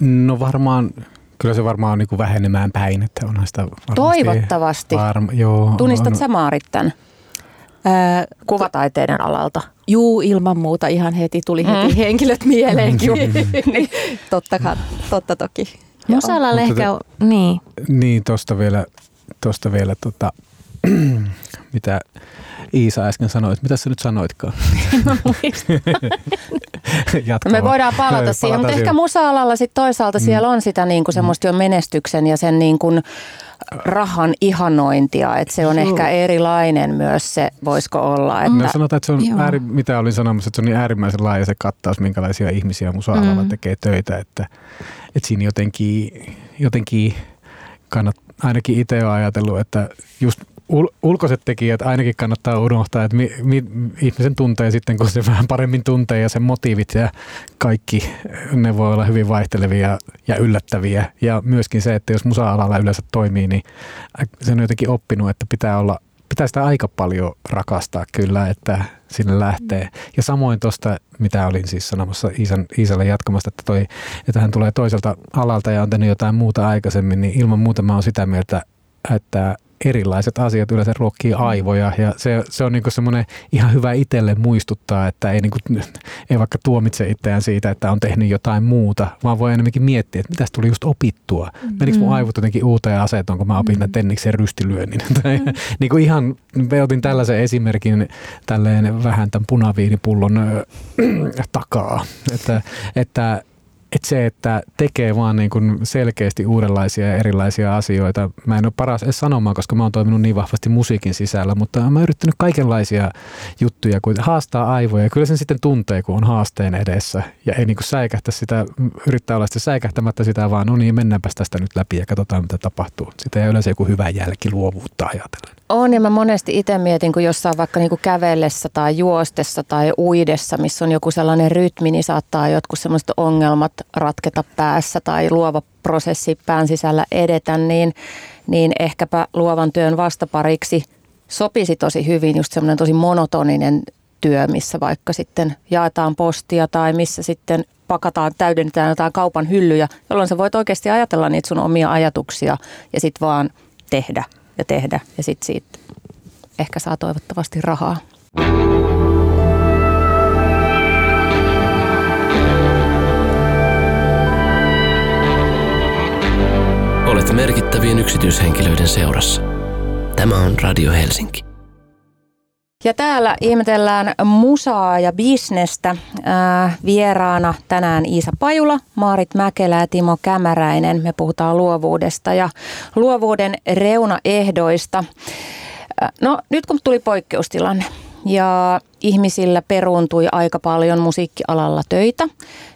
No varmaan, kyllä se varmaan on niin kuin vähenemään päin, että onhan sitä varmasti Toivottavasti. Varma, joo, Tunnistat on, sä Maarit tämän Ää, kuvataiteiden alalta? juu, ilman muuta ihan heti tuli heti Mm. henkilöt mieleenkin. niin, totta, totta toki. Musalla ehkä, niin. Niin, tuosta vielä, tosta vielä tota, mitä Iisa äsken sanoi. Mitä sä nyt sanoitkaan? Jatka Me voidaan palata Palataan siihen, mutta siihen. ehkä musa-alalla sit toisaalta mm. siellä on sitä niin kuin semmoista jo menestyksen ja sen niin kuin rahan ihanointia, että se on Joo. ehkä erilainen myös se, voisiko olla. Että, No sanotaan, että se on, Joo. ääri, mitä olin sanomassa, että se on niin äärimmäisen laaja se kattaus, minkälaisia ihmisiä musa-alalla Mm. tekee töitä, että, että siinä jotenkin, jotenkin kannat, ainakin itse olen ajatellut, että just ul, ulkoiset tekijät ainakin kannattaa unohtaa, että mi, mi, ihmisen tuntee sitten, kun se vähän paremmin tuntee ja sen motiivit ja kaikki, ne voi olla hyvin vaihtelevia ja yllättäviä. Ja myöskin se, että jos musa-alalla yleensä toimii, niin sen on jotenkin oppinut, että pitää olla pitää sitä aika paljon rakastaa kyllä, että sinne lähtee. Ja samoin tuosta, mitä olin siis sanomassa Iisan, Iisalle jatkamasta, että, toi, että hän tulee toiselta alalta ja on tehnyt jotain muuta aikaisemmin, niin ilman muuta mä oon sitä mieltä, että erilaiset asiat yleensä ruokkii aivoja ja se, se on niinku semmoinen ihan hyvä itselle muistuttaa, että ei, niinku, ei vaikka tuomitse itseään siitä, että on tehnyt jotain muuta, vaan voi enemmänkin miettiä, että mitäs tuli just opittua. Menikö mun aivot jotenkin uuteen asetoon, kun mä opin mm. tenniksen rystilyönnin. tai niinku ihan, me otin tällaisen esimerkin tälleen vähän tämän punaviinipullon ö, takaa, että, että että se, että tekee vaan niin kuin selkeästi uudenlaisia ja erilaisia asioita. Mä en ole paras edes sanomaan, koska mä oon toiminut niin vahvasti musiikin sisällä, mutta mä oon yrittänyt kaikenlaisia juttuja, kun haastaa aivoja. Kyllä sen sitten tuntee, kun on haasteen edessä ja ei niin kuin säikähtä sitä, yrittää olla sitten säikähtämättä sitä, vaan no niin, mennäänpäs tästä nyt läpi ja katsotaan, mitä tapahtuu. Sitä ei yleensä joku hyvä jälki luovuutta ajatellen. On ja mä monesti itse mietin, kun jossain vaikka niinku kävellessä tai juostessa tai uidessa, missä on joku sellainen rytmi, niin saattaa jotkut sellaiset ongelmat ratketa päässä tai luova prosessi pään sisällä edetä, niin, niin ehkäpä luovan työn vastapariksi sopisi tosi hyvin just semmoinen tosi monotoninen työ, missä vaikka sitten jaetaan postia tai missä sitten pakataan, täydennetään jotain kaupan hyllyjä, jolloin sä voit oikeasti ajatella niitä sun omia ajatuksia ja sitten vaan tehdä ja tehdä ja sitten siitä ehkä saa toivottavasti rahaa. Olet merkittävien yksityishenkilöiden seurassa. Tämä on Radio Helsinki. Ja täällä ihmetellään musaa ja bisnestä. Ää, vieraana tänään Iisa Pajula, Maarit Mäkelä ja Timo Kämäräinen. Me puhutaan luovuudesta ja luovuuden reunaehdoista. Ää, No nyt kun tuli poikkeustilanne ja ihmisillä peruuntui aika paljon musiikkialalla töitä,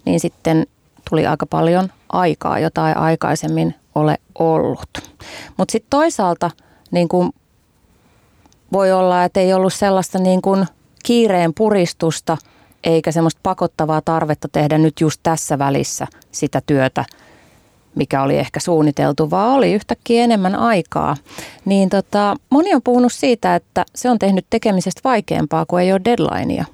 niin sitten tuli aika paljon aikaa, jota ei aikaisemmin ole ollut. Mutta sitten toisaalta niin kuin voi olla, että ei ollut sellaista niin kuin kiireen puristusta eikä semmoista pakottavaa tarvetta tehdä nyt just tässä välissä sitä työtä, mikä oli ehkä suunniteltu, vaan oli yhtäkkiä enemmän aikaa. Niin tota, moni on puhunut siitä, että se on tehnyt tekemisestä vaikeampaa, kun ei ole deadlinea.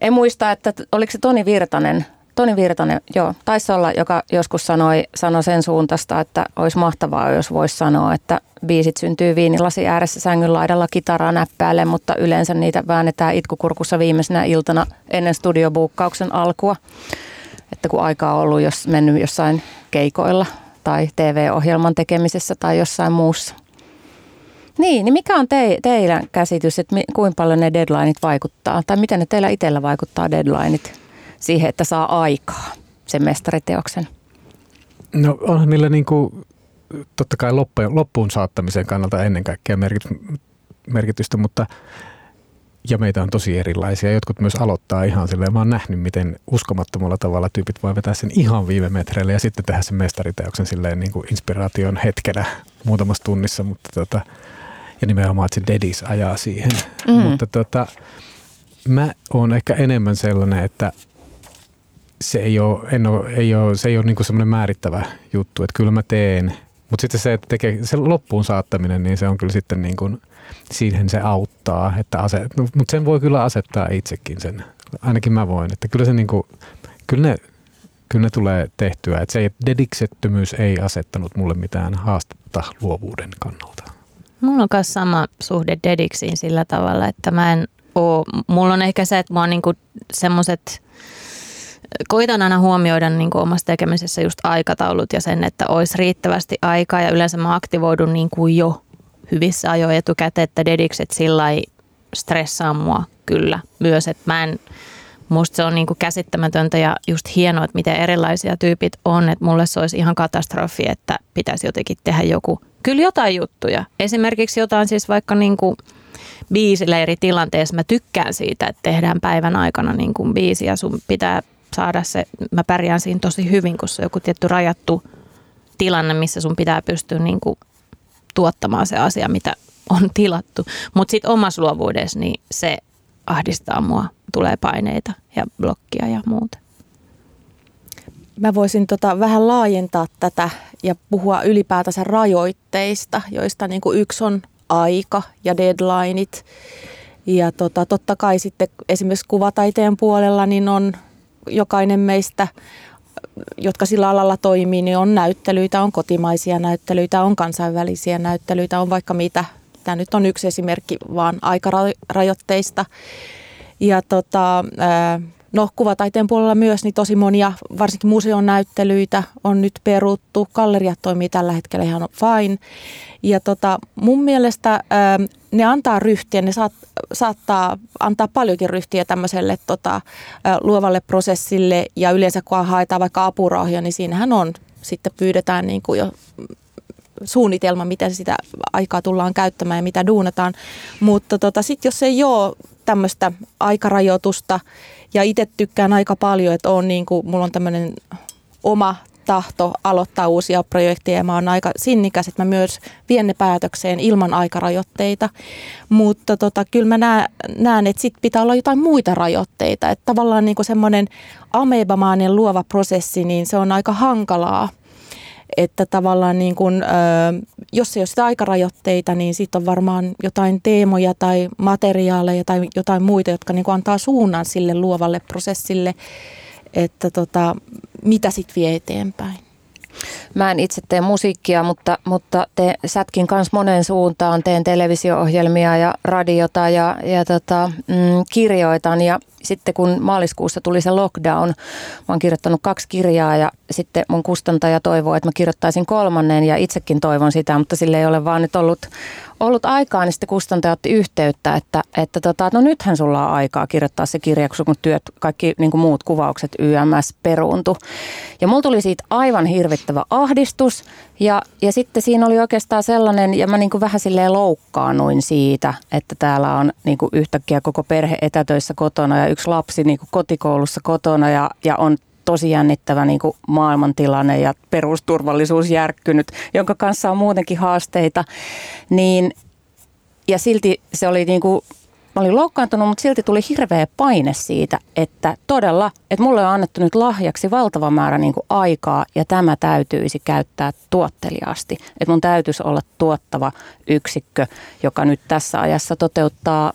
En muista, että oliko se Toni Virtanen, Toni Virtanen, joo, taisi olla, joka joskus sanoi, sanoi sen suuntaista, että olisi mahtavaa, jos voisi sanoa, että biisit syntyy viinilasi ääressä sängyn laidalla kitaraa näppäälle, mutta yleensä niitä väännetään itkukurkussa viimeisenä iltana ennen studiobuukkauksen alkua. Että kun aika on ollut jos mennyt jossain keikoilla tai TV-ohjelman tekemisessä tai jossain muussa. Niin, niin mikä on te, teidän käsitys, että mi, kuinka paljon ne deadlineit vaikuttaa? Tai miten ne teillä itsellä vaikuttaa deadlineit siihen, että saa aikaa sen mestariteoksen? No onhan niillä niin kuin, totta kai loppuun, loppuun saattamisen kannalta ennen kaikkea merkit- merkitystä, mutta ja meitä on tosi erilaisia. Jotkut myös aloittaa ihan silleen. Mä oon nähnyt, miten uskomattomalla tavalla tyypit voi vetää sen ihan viime metreille ja sitten tehdä sen mestariteoksen silleen niin kuin inspiraation hetkenä muutamassa tunnissa, mutta tota, ja nimenomaan, että se dedis ajaa siihen. Mm. Mutta tota, mä oon ehkä enemmän sellainen, että se ei ole, en ole, ei ole, se ei ole niin semmoinen määrittävä juttu, että kyllä mä teen. Mutta sitten se, että tekee, se loppuun saattaminen, niin se on kyllä sitten niin kuin, siihen se auttaa. Että ase, no, mutta sen voi kyllä asettaa itsekin sen. Ainakin mä voin. Että kyllä se niin kuin, kyllä ne, kyllä ne tulee tehtyä. Et se dediksettömyys ei asettanut mulle mitään haastetta luovuuden kannalta. Mulla on myös sama suhde dediksiin sillä tavalla, että mä en oo, mulla on ehkä se, että mua on niinku semmoiset, koitan aina huomioida niinku omassa tekemisessä just aikataulut ja sen, että olisi riittävästi aikaa ja yleensä mä aktivoidun niinku jo hyvissä ajoin etukäteen, että dedikset sillä stressaa mua kyllä myös, että mä en, musta se on niinku käsittämätöntä ja just hienoa, että miten erilaisia tyypit on, että mulle se olisi ihan katastrofi, että pitäisi jotenkin tehdä joku, kyllä jotain juttuja. Esimerkiksi jotain siis vaikka niinku biisille eri tilanteessa. Mä tykkään siitä, että tehdään päivän aikana niin kuin biisi ja sun pitää saada se, mä pärjään siinä tosi hyvin, kun se on joku tietty rajattu tilanne, missä sun pitää pystyä niin kuin tuottamaan se asia, mitä on tilattu. Mutta sitten omassa luovuudessa niin se ahdistaa mua, tulee paineita ja blokkia ja muuta. Mä voisin tota vähän laajentaa tätä ja puhua ylipäätänsä rajoitteista, joista niin kuin yksi on aika ja deadlineit. Ja tota, totta kai sitten esimerkiksi kuvataiteen puolella niin on jokainen meistä, jotka sillä alalla toimii, niin on näyttelyitä, on kotimaisia näyttelyitä, on kansainvälisiä näyttelyitä, on vaikka mitä. Tämä nyt on yksi esimerkki vaan aikarajoitteista. Ja tota, No kuvataiteen puolella myös niin tosi monia, varsinkin museon näyttelyitä on nyt peruttu. Galleriat toimii tällä hetkellä ihan fine. Ja tota, mun mielestä ää, ne antaa ryhtiä, ne saat, saattaa antaa paljonkin ryhtiä tämmöiselle tota, ää, luovalle prosessille. Ja yleensä kun haetaan vaikka apurahoja, niin siinähän on, sitten pyydetään niin kuin jo suunnitelma, miten sitä aikaa tullaan käyttämään ja mitä duunataan. Mutta tota, sitten jos ei ole tämmöistä aikarajoitusta ja itse tykkään aika paljon, että on niin kuin, mulla on tämmöinen oma tahto aloittaa uusia projekteja ja mä oon aika sinnikäs, että mä myös vien ne päätökseen ilman aikarajoitteita. Mutta tota, kyllä mä näen, että sit pitää olla jotain muita rajoitteita. Että tavallaan niin semmoinen amebamainen luova prosessi, niin se on aika hankalaa että tavallaan niin kun, jos ei ole sitä aikarajoitteita, niin sitten on varmaan jotain teemoja tai materiaaleja tai jotain muita, jotka niin antaa suunnan sille luovalle prosessille, että tota, mitä sitten vie eteenpäin. Mä en itse tee musiikkia, mutta, mutta te sätkin kanssa moneen suuntaan. Teen televisio-ohjelmia ja radiota ja, ja tota, mm, kirjoitan. Ja sitten kun maaliskuussa tuli se lockdown, mä oon kirjoittanut kaksi kirjaa ja sitten mun kustantaja toivoo, että mä kirjoittaisin kolmannen ja itsekin toivon sitä, mutta sille ei ole vaan nyt ollut, ollut aikaa, niin sitten kustantaja otti yhteyttä, että, että tota, no nythän sulla on aikaa kirjoittaa se kirja, kun työt, kaikki niin muut kuvaukset YMS peruuntu. Ja mulla tuli siitä aivan hirvittävä ahdistus. Ja, ja sitten siinä oli oikeastaan sellainen, ja mä niin kuin vähän silleen loukkaannuin siitä, että täällä on niin kuin yhtäkkiä koko perhe etätöissä kotona ja yksi lapsi niin kuin kotikoulussa kotona ja, ja on tosi jännittävä niin kuin maailmantilanne ja perusturvallisuus järkkynyt, jonka kanssa on muutenkin haasteita, niin ja silti se oli niin kuin mä olin loukkaantunut, mutta silti tuli hirveä paine siitä, että todella, että mulle on annettu nyt lahjaksi valtava määrä niin kuin aikaa ja tämä täytyisi käyttää tuotteliaasti. Että mun täytyisi olla tuottava yksikkö, joka nyt tässä ajassa toteuttaa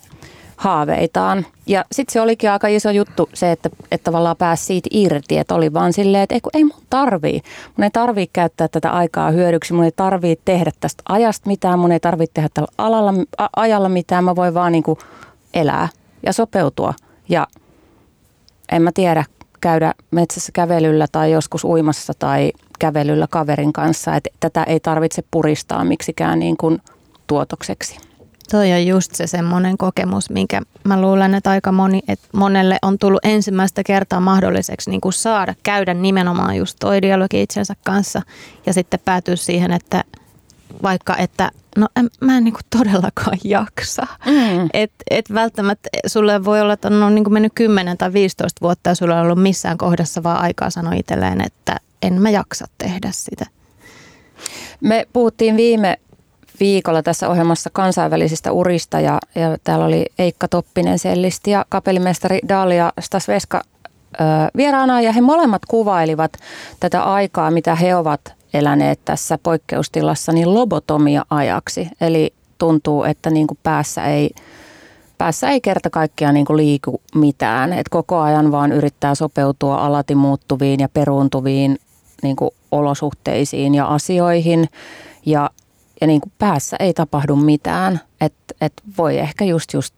haaveitaan. Ja sitten se olikin aika iso juttu se, että, että tavallaan pääsi siitä irti, että oli vaan silleen, että ei, ei mun tarvii. Mun ei tarvii käyttää tätä aikaa hyödyksi, mun ei tarvii tehdä tästä ajasta mitään, mun ei tarvii tehdä tällä alalla, a, ajalla mitään, mä voin vaan niin kuin elää ja sopeutua. Ja en mä tiedä, käydä metsässä kävelyllä tai joskus uimassa tai kävelyllä kaverin kanssa, että tätä ei tarvitse puristaa miksikään niin kuin tuotokseksi. Toi on just se semmoinen kokemus, minkä mä luulen, että aika moni, että monelle on tullut ensimmäistä kertaa mahdolliseksi niin kuin saada käydä nimenomaan just toi dialogi itsensä kanssa ja sitten päätyä siihen, että vaikka että no en, mä en niin kuin todellakaan jaksa. Mm. Et, et välttämättä sulle voi olla, että on niin kuin mennyt 10 tai 15 vuotta ja sulla on ollut missään kohdassa vaan aikaa sanoa itselleen, että en mä jaksa tehdä sitä. Me puhuttiin viime viikolla tässä ohjelmassa kansainvälisistä urista ja, ja täällä oli Eikka Toppinen sellisti ja kapellimestari Dalia Stasveska ö, vieraana ja he molemmat kuvailivat tätä aikaa, mitä he ovat eläneet tässä poikkeustilassa niin lobotomia-ajaksi. Eli tuntuu, että niin kuin päässä ei päässä ei kerta kaikkiaan niin kuin liiku mitään. Et koko ajan vaan yrittää sopeutua alati muuttuviin ja peruuntuviin niin kuin olosuhteisiin ja asioihin. Ja, ja niin kuin päässä ei tapahdu mitään. Että et voi ehkä just just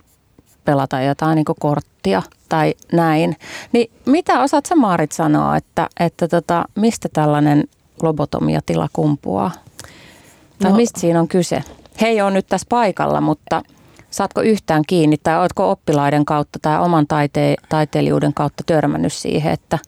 pelata jotain niin korttia tai näin. Niin mitä osaat sä Maarit sanoa, että, että tota, mistä tällainen lobotomiatila kumpuaa? Tai no, mistä siinä on kyse? He ei ole nyt tässä paikalla, mutta saatko yhtään kiinni tai oletko oppilaiden kautta tai oman taite- taiteilijuuden kautta törmännyt siihen, että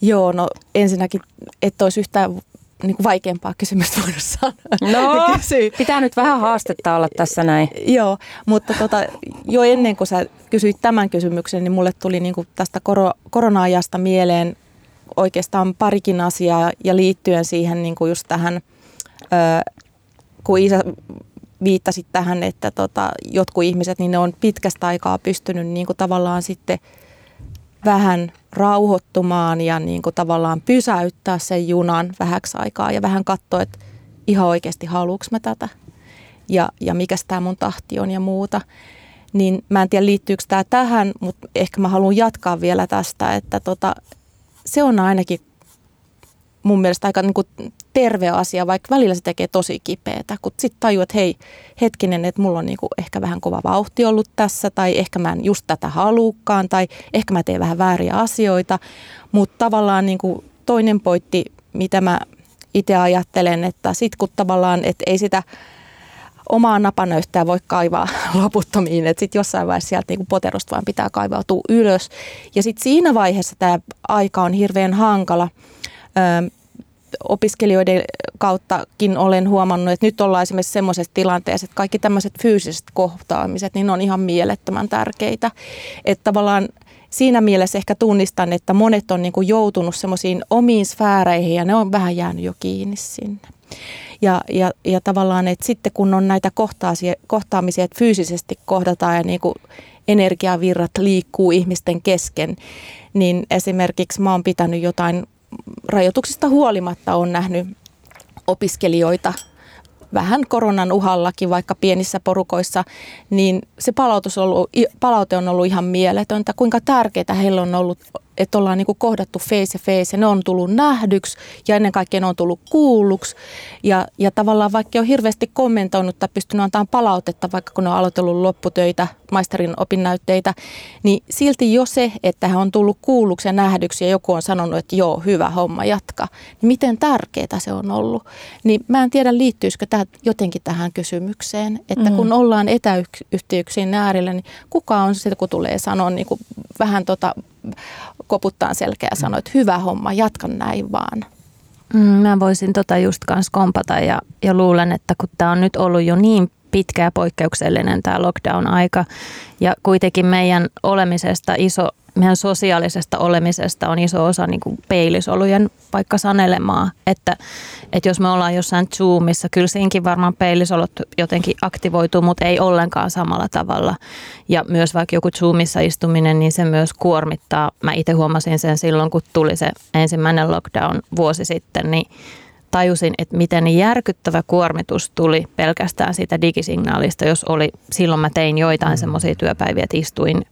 Joo, no ensinnäkin, että olisi yhtään niin kuin vaikeampaa kysymystä voinut sanoa. No, pitää nyt vähän haastetta olla tässä näin. Joo, mutta tota, jo ennen kuin sä kysyit tämän kysymyksen, niin mulle tuli niin kuin tästä koro, korona-ajasta mieleen oikeastaan parikin asiaa ja liittyen siihen niin kuin just tähän, ö, kun Iisa viittasit tähän, että tota, jotkut ihmiset, niin ne on pitkästä aikaa pystynyt niin kuin tavallaan sitten – vähän rauhoittumaan ja niin kuin tavallaan pysäyttää sen junan vähäksi aikaa ja vähän katsoa, että ihan oikeasti haluuks mä tätä ja, ja mikä tämä mun tahti on ja muuta. Niin mä en tiedä liittyykö tämä tähän, mutta ehkä mä haluan jatkaa vielä tästä, että tota, se on ainakin mun mielestä aika niin kuin terve asia, vaikka välillä se tekee tosi kipeätä, kun sitten tajuu, että hei, hetkinen, että mulla on niin kuin ehkä vähän kova vauhti ollut tässä, tai ehkä mä en just tätä haluukaan, tai ehkä mä teen vähän vääriä asioita, mutta tavallaan niin kuin toinen pointti, mitä mä itse ajattelen, että sitten kun tavallaan, että ei sitä omaa napanöyhtää voi kaivaa loputtomiin, että sitten jossain vaiheessa sieltä niin poterosta vaan pitää kaivautua ylös. Ja sitten siinä vaiheessa tämä aika on hirveän hankala opiskelijoiden kauttakin olen huomannut, että nyt ollaan esimerkiksi semmoisessa tilanteessa, että kaikki tämmöiset fyysiset kohtaamiset, niin on ihan mielettömän tärkeitä. Että tavallaan siinä mielessä ehkä tunnistan, että monet on niin kuin joutunut semmoisiin omiin sfääreihin ja ne on vähän jäänyt jo kiinni sinne. Ja, ja, ja tavallaan, että sitten kun on näitä kohtaamisia, että fyysisesti kohdataan ja niin kuin energiavirrat liikkuu ihmisten kesken, niin esimerkiksi mä oon pitänyt jotain rajoituksista huolimatta on nähnyt opiskelijoita vähän koronan uhallakin, vaikka pienissä porukoissa, niin se palautus on ollut, palaute on ollut ihan mieletöntä. Kuinka tärkeää heillä on ollut että ollaan niin kuin kohdattu face to face ja ne on tullut nähdyksi ja ennen kaikkea ne on tullut kuulluksi. Ja, ja tavallaan vaikka on hirveästi kommentoinut tai pystynyt antamaan palautetta, vaikka kun ne on aloitellut lopputöitä, maisterin opinnäytteitä, niin silti jo se, että hän on tullut kuulluksi ja nähdyksi ja joku on sanonut, että joo, hyvä homma, jatka, niin miten tärkeää se on ollut. Niin mä en tiedä, liittyisikö tämä jotenkin tähän kysymykseen, että mm. kun ollaan etäyhteyksien äärellä, niin kuka on se, kun tulee sanoa niin kuin vähän tota koputtaa selkeä ja sanoi, että hyvä homma, jatkan näin vaan. Mm, mä voisin tota just kanssa kompata ja, ja luulen, että kun tämä on nyt ollut jo niin pitkä ja poikkeuksellinen tämä lockdown-aika ja kuitenkin meidän olemisesta iso meidän sosiaalisesta olemisesta on iso osa niin kuin peilisolujen vaikka sanelemaa, että, että jos me ollaan jossain Zoomissa, kyllä siinkin varmaan peilisolot jotenkin aktivoituu, mutta ei ollenkaan samalla tavalla. Ja myös vaikka joku Zoomissa istuminen, niin se myös kuormittaa. Mä itse huomasin sen silloin, kun tuli se ensimmäinen lockdown vuosi sitten, niin tajusin, että miten järkyttävä kuormitus tuli pelkästään siitä digisignaalista, jos oli, silloin mä tein joitain mm. semmoisia työpäiviä, että istuin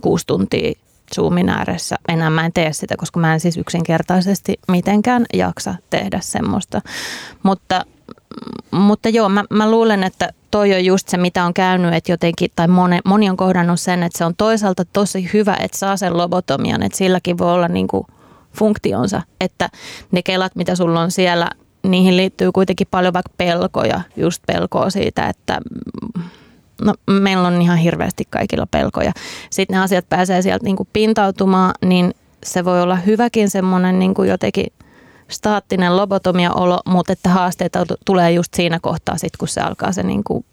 kuusi tuntia Zoomin ääressä. Enää mä en tee sitä, koska mä en siis yksinkertaisesti mitenkään jaksa tehdä semmoista. Mutta, mutta joo, mä, mä luulen, että toi on just se, mitä on käynyt, että jotenkin, tai moni, moni on kohdannut sen, että se on toisaalta tosi hyvä, että saa sen lobotomian, että silläkin voi olla niin kuin funktionsa, että ne kelat, mitä sulla on siellä, niihin liittyy kuitenkin paljon vaikka pelkoja, just pelkoa siitä, että no, meillä on ihan hirveästi kaikilla pelkoja. Sitten ne asiat pääsee sieltä niin kuin pintautumaan, niin se voi olla hyväkin semmoinen niin kuin jotenkin staattinen lobotomia-olo, mutta että haasteita tulee just siinä kohtaa, sit, kun se alkaa se niin kuin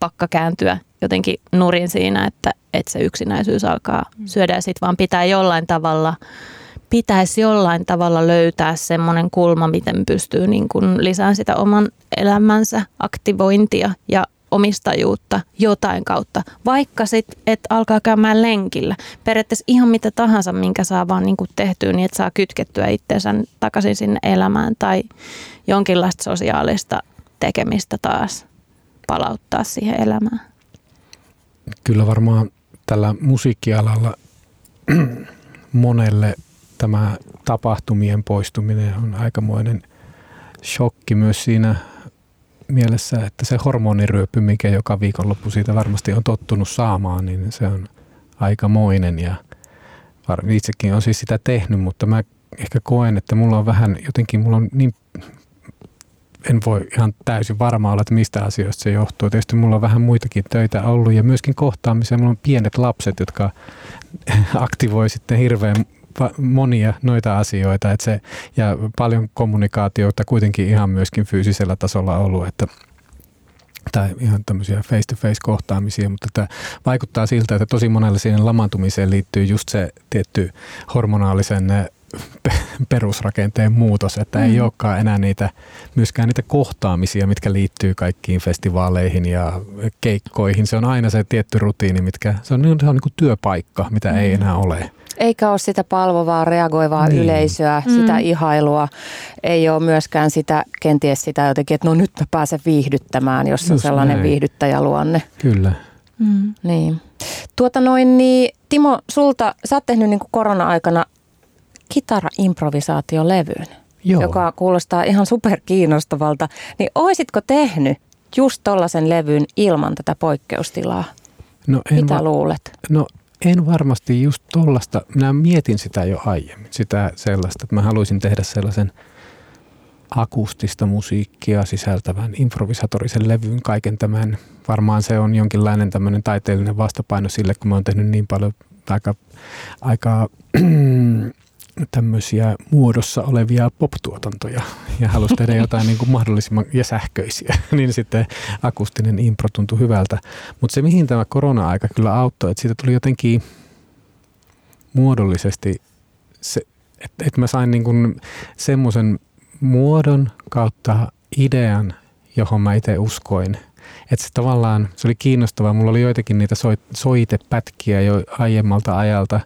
pakka kääntyä jotenkin nurin siinä, että, että se yksinäisyys alkaa mm. syödä ja sitten vaan pitää jollain tavalla pitäisi jollain tavalla löytää semmoinen kulma, miten pystyy niin kuin lisäämään sitä oman elämänsä aktivointia ja omistajuutta jotain kautta, vaikka sitten, että alkaa käymään lenkillä. Periaatteessa ihan mitä tahansa, minkä saa vaan niin kuin tehtyä, niin että saa kytkettyä itseensä takaisin sinne elämään tai jonkinlaista sosiaalista tekemistä taas. Palauttaa siihen elämään? Kyllä varmaan tällä musiikkialalla monelle tämä tapahtumien poistuminen on aikamoinen shokki myös siinä mielessä, että se hormoniryöpy, mikä joka viikonloppu siitä varmasti on tottunut saamaan, niin se on aikamoinen ja itsekin on siis sitä tehnyt, mutta mä ehkä koen, että mulla on vähän jotenkin, mulla on niin en voi ihan täysin varma olla, että mistä asioista se johtuu. Tietysti mulla on vähän muitakin töitä ollut ja myöskin kohtaamisia. Mulla on pienet lapset, jotka aktivoi sitten hirveän monia noita asioita. Että se, ja paljon kommunikaatiota kuitenkin ihan myöskin fyysisellä tasolla ollut, että tai ihan tämmöisiä face-to-face kohtaamisia, mutta tämä vaikuttaa siltä, että tosi monelle siihen lamantumiseen liittyy just se tietty hormonaalisen perusrakenteen muutos, että mm. ei olekaan enää niitä, myöskään niitä kohtaamisia, mitkä liittyy kaikkiin festivaaleihin ja keikkoihin. Se on aina se tietty rutiini, mitkä, se on, se on niin kuin työpaikka, mitä mm. ei enää ole. Eikä ole sitä palvovaa, reagoivaa niin. yleisöä, mm. sitä ihailua. Ei ole myöskään sitä, kenties sitä jotenkin, että no nyt mä pääsen viihdyttämään, jos Just on sellainen näin. viihdyttäjäluonne. Kyllä. Mm. Niin. Tuota noin, niin Timo, sulta, sä oot tehnyt niin korona-aikana kitara-improvisaatiolevyyn, Joo. joka kuulostaa ihan superkiinnostavalta. Niin oisitko tehnyt just tollaisen levyn ilman tätä poikkeustilaa? No en Mitä va- luulet? No en varmasti just tollasta. Minä mietin sitä jo aiemmin, sitä sellaista, että mä haluaisin tehdä sellaisen akustista musiikkia sisältävän improvisatorisen levyn kaiken tämän. Varmaan se on jonkinlainen tämmöinen taiteellinen vastapaino sille, kun mä oon tehnyt niin paljon aika, aika tämmöisiä muodossa olevia pop-tuotantoja ja halusi tehdä jotain niin kuin mahdollisimman ja sähköisiä, niin sitten akustinen impro tuntui hyvältä. Mutta se, mihin tämä korona-aika kyllä auttoi, että siitä tuli jotenkin muodollisesti, se, että, että mä sain niin kuin semmoisen muodon kautta idean, johon mä itse uskoin. Että se tavallaan, se oli kiinnostavaa. Mulla oli joitakin niitä soitepätkiä jo aiemmalta ajalta.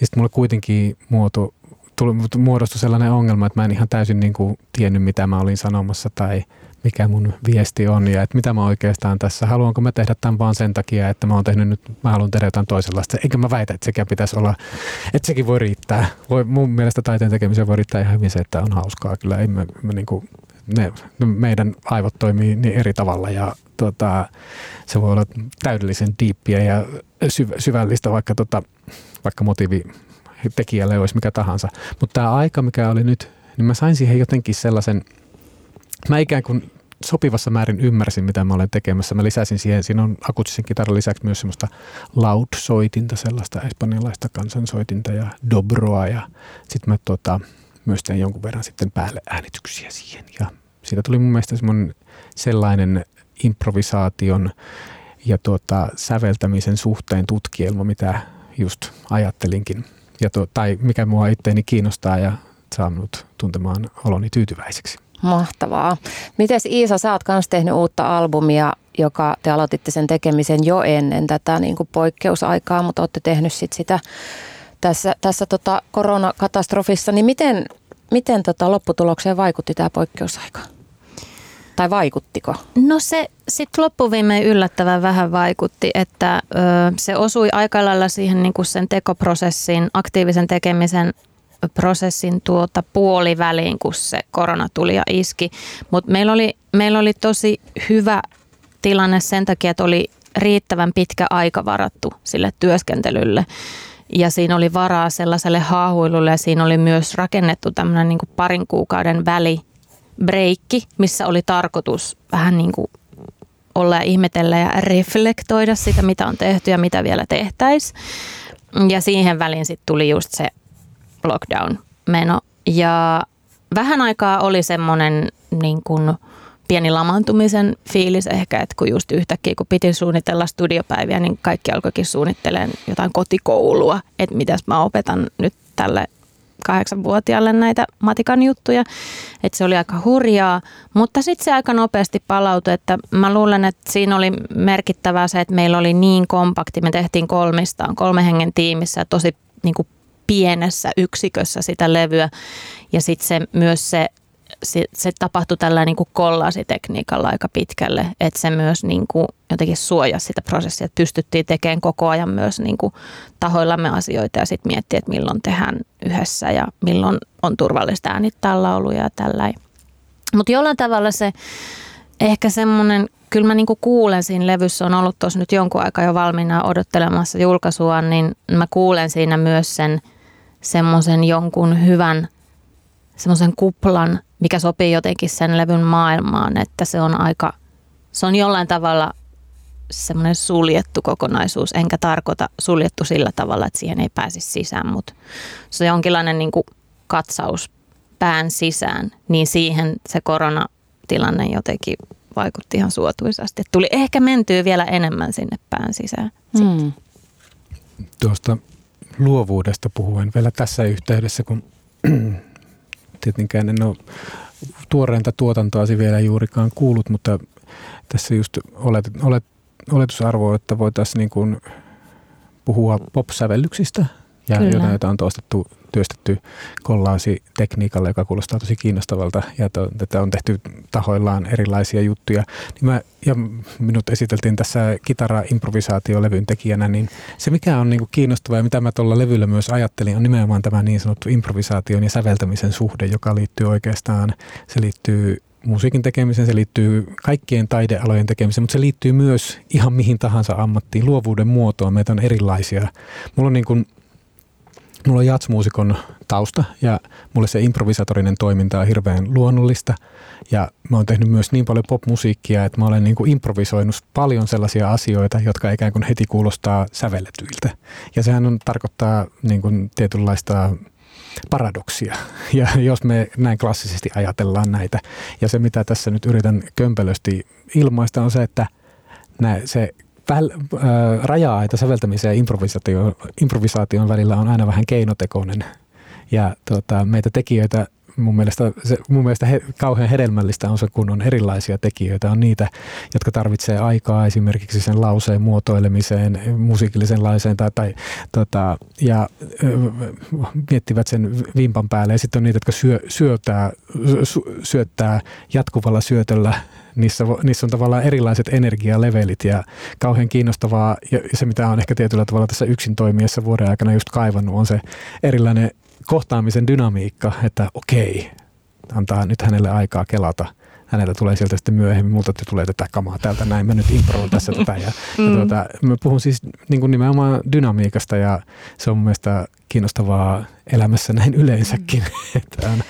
Ja sitten mulla kuitenkin muoto tuli, muodostui sellainen ongelma, että mä en ihan täysin niin kuin tiennyt, mitä mä olin sanomassa tai mikä mun viesti on ja että mitä mä oikeastaan tässä, haluanko mä tehdä tämän vaan sen takia, että mä oon tehnyt nyt, mä haluan tehdä jotain toisenlaista. Eikä mä väitä, että sekin pitäisi olla, että sekin voi riittää. Voi, mun mielestä taiteen tekemiseen voi riittää ihan hyvin se, että on hauskaa. Kyllä ei me, me niin kuin, ne, meidän aivot toimii niin eri tavalla ja tota, se voi olla täydellisen diippiä ja syvällistä, vaikka, tota, vaikka motiivi tekijälle olisi mikä tahansa. Mutta tämä aika, mikä oli nyt, niin mä sain siihen jotenkin sellaisen, mä ikään kuin sopivassa määrin ymmärsin, mitä mä olen tekemässä. Mä lisäsin siihen, siinä on akustisen kitaran lisäksi myös semmoista loud-soitinta, sellaista espanjalaista kansansoitinta ja dobroa ja sitten mä tota, myös tein jonkun verran sitten päälle äänityksiä siihen ja siitä tuli mun mielestä sellainen improvisaation ja tuota, säveltämisen suhteen tutkielma, mitä just ajattelinkin ja to, tai mikä mua itteeni kiinnostaa ja saa minut tuntemaan oloni tyytyväiseksi. Mahtavaa. Mites Iisa, sä oot myös tehnyt uutta albumia, joka te aloititte sen tekemisen jo ennen tätä niin kuin poikkeusaikaa, mutta olette tehnyt sit sitä tässä, tässä tota koronakatastrofissa. Niin miten, miten tota lopputulokseen vaikutti tämä poikkeusaika? Tai vaikuttiko? No se sitten loppuviimein yllättävän vähän vaikutti, että ö, se osui aika lailla siihen niin kuin sen tekoprosessin, aktiivisen tekemisen prosessin tuota puoliväliin, kun se korona tuli ja iski. Mutta meillä oli, meillä oli tosi hyvä tilanne sen takia, että oli riittävän pitkä aika varattu sille työskentelylle. Ja siinä oli varaa sellaiselle haahuilulle ja siinä oli myös rakennettu tämmöinen niin parin kuukauden väli breikki, missä oli tarkoitus vähän niin kuin olla ja ihmetellä ja reflektoida sitä, mitä on tehty ja mitä vielä tehtäisiin. Ja siihen väliin sitten tuli just se lockdown-meno. Ja vähän aikaa oli semmoinen niin kuin pieni lamantumisen fiilis ehkä, että kun just yhtäkkiä kun piti suunnitella studiopäiviä, niin kaikki alkoikin suunnittelemaan jotain kotikoulua, että mitäs mä opetan nyt tälle kahdeksanvuotiaalle näitä matikan juttuja, että se oli aika hurjaa, mutta sitten se aika nopeasti palautui, että mä luulen, että siinä oli merkittävää se, että meillä oli niin kompakti, me tehtiin kolmistaan, kolme hengen tiimissä tosi niin kuin pienessä yksikössä sitä levyä. Ja sitten se, myös se se, se tapahtui tällä niin kollaasitekniikalla aika pitkälle, että se myös niin kuin jotenkin suojasi sitä prosessia, että pystyttiin tekemään koko ajan myös niin kuin tahoillamme asioita ja sitten miettiä, että milloin tehdään yhdessä ja milloin on turvallista äänittää lauluja ja tällä. Mutta jollain tavalla se ehkä semmoinen, kyllä mä niinku kuulen siinä levyssä, on ollut tuossa nyt jonkun aikaa jo valmiina odottelemassa julkaisua, niin mä kuulen siinä myös sen semmoisen jonkun hyvän semmoisen kuplan, mikä sopii jotenkin sen levyn maailmaan, että se on aika, se on jollain tavalla semmoinen suljettu kokonaisuus, enkä tarkoita suljettu sillä tavalla, että siihen ei pääsisi sisään, mutta se on jonkinlainen niin kuin katsaus pään sisään, niin siihen se koronatilanne jotenkin vaikutti ihan suotuisasti. Tuli ehkä mentyä vielä enemmän sinne pään sisään. Mm. Tuosta luovuudesta puhuen vielä tässä yhteydessä, kun tietenkään en ole tuoreinta tuotantoasi vielä juurikaan kuullut, mutta tässä just olet, olet, oletusarvo, että voitaisiin niin kuin puhua pop-sävellyksistä ja Kyllä. jotain, jota on toistettu työstetty kollaasi tekniikalla, joka kuulostaa tosi kiinnostavalta ja to, tätä on tehty tahoillaan erilaisia juttuja. Niin mä, ja minut esiteltiin tässä kitara-improvisaatiolevyn tekijänä, niin se mikä on niin kiinnostavaa ja mitä mä tuolla levyllä myös ajattelin on nimenomaan tämä niin sanottu improvisaation ja säveltämisen suhde, joka liittyy oikeastaan, se liittyy musiikin tekemiseen, se liittyy kaikkien taidealojen tekemiseen, mutta se liittyy myös ihan mihin tahansa ammattiin, luovuuden muotoon. Meitä on erilaisia. Mulla on niin kuin Mulla on jatsmuusikon tausta ja mulle se improvisatorinen toiminta on hirveän luonnollista. Ja mä oon tehnyt myös niin paljon popmusiikkia, että mä olen niin kuin improvisoinut paljon sellaisia asioita, jotka ikään kuin heti kuulostaa sävelletyiltä. Ja sehän on, tarkoittaa niin kuin tietynlaista paradoksia, ja jos me näin klassisesti ajatellaan näitä. Ja se, mitä tässä nyt yritän kömpelösti ilmaista, on se, että se väl, äh, raja-aita säveltämisen ja improvisaation, improvisaation välillä on aina vähän keinotekoinen. Ja tota, meitä tekijöitä mun mielestä, se, mun mielestä he, kauhean hedelmällistä on se, kun on erilaisia tekijöitä. On niitä, jotka tarvitsee aikaa esimerkiksi sen lauseen muotoilemiseen, musiikillisen lauseen tai, tai tota, ja miettivät sen vimpan päälle. Ja sitten on niitä, jotka syö, syötää, syöttää jatkuvalla syötöllä niissä, niissä on tavallaan erilaiset energialevelit ja kauhean kiinnostavaa. Ja se, mitä on ehkä tietyllä tavalla tässä yksin toimiessa vuoden aikana just kaivannut, on se erilainen kohtaamisen dynamiikka, että okei, antaa nyt hänelle aikaa kelata hänellä tulee sieltä sitten myöhemmin, multa tulee tätä kamaa täältä näin, mä nyt improon tässä tätä. Ja, mm. ja tuota, mä puhun siis niin kuin nimenomaan dynamiikasta ja se on mun mielestä kiinnostavaa elämässä näin yleensäkin. Mm.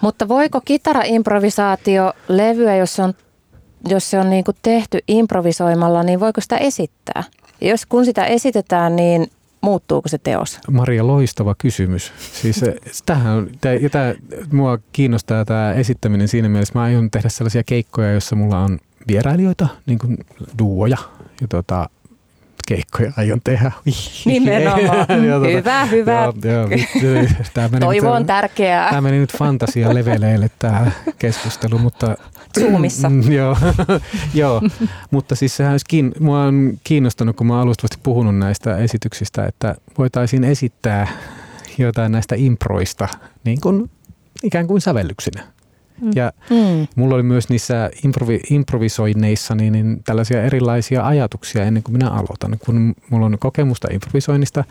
Mutta voiko kitara-improvisaatio levyä, jos se on jos se on niin kuin tehty improvisoimalla, niin voiko sitä esittää? Ja jos kun sitä esitetään, niin muuttuuko se teos? Maria, loistava kysymys. Siis eh, tähän, tämä, tämä, mua kiinnostaa tämä esittäminen siinä mielessä. Mä aion tehdä sellaisia keikkoja, joissa mulla on vierailijoita, niin kuin duoja. Ja tota, keikkoja aion tehdä. Nimenomaan. tuota, hyvä, hyvä. Joo, joo, tämä meni Toivo nyt, on tärkeää. Tämä meni nyt fantasia leveleille tämä keskustelu, mutta... Zoomissa. Mm, joo, joo, mutta siis sehän olisi kiin, mua on kiinnostanut, kun mä oon alustavasti puhunut näistä esityksistä, että voitaisiin esittää jotain näistä improista niin kuin, ikään kuin sävellyksinä. Mm. Ja mm. mulla oli myös niissä improvi, improvisoinneissa niin, niin tällaisia erilaisia ajatuksia ennen kuin minä aloitan. Kun mulla on kokemusta improvisoinnista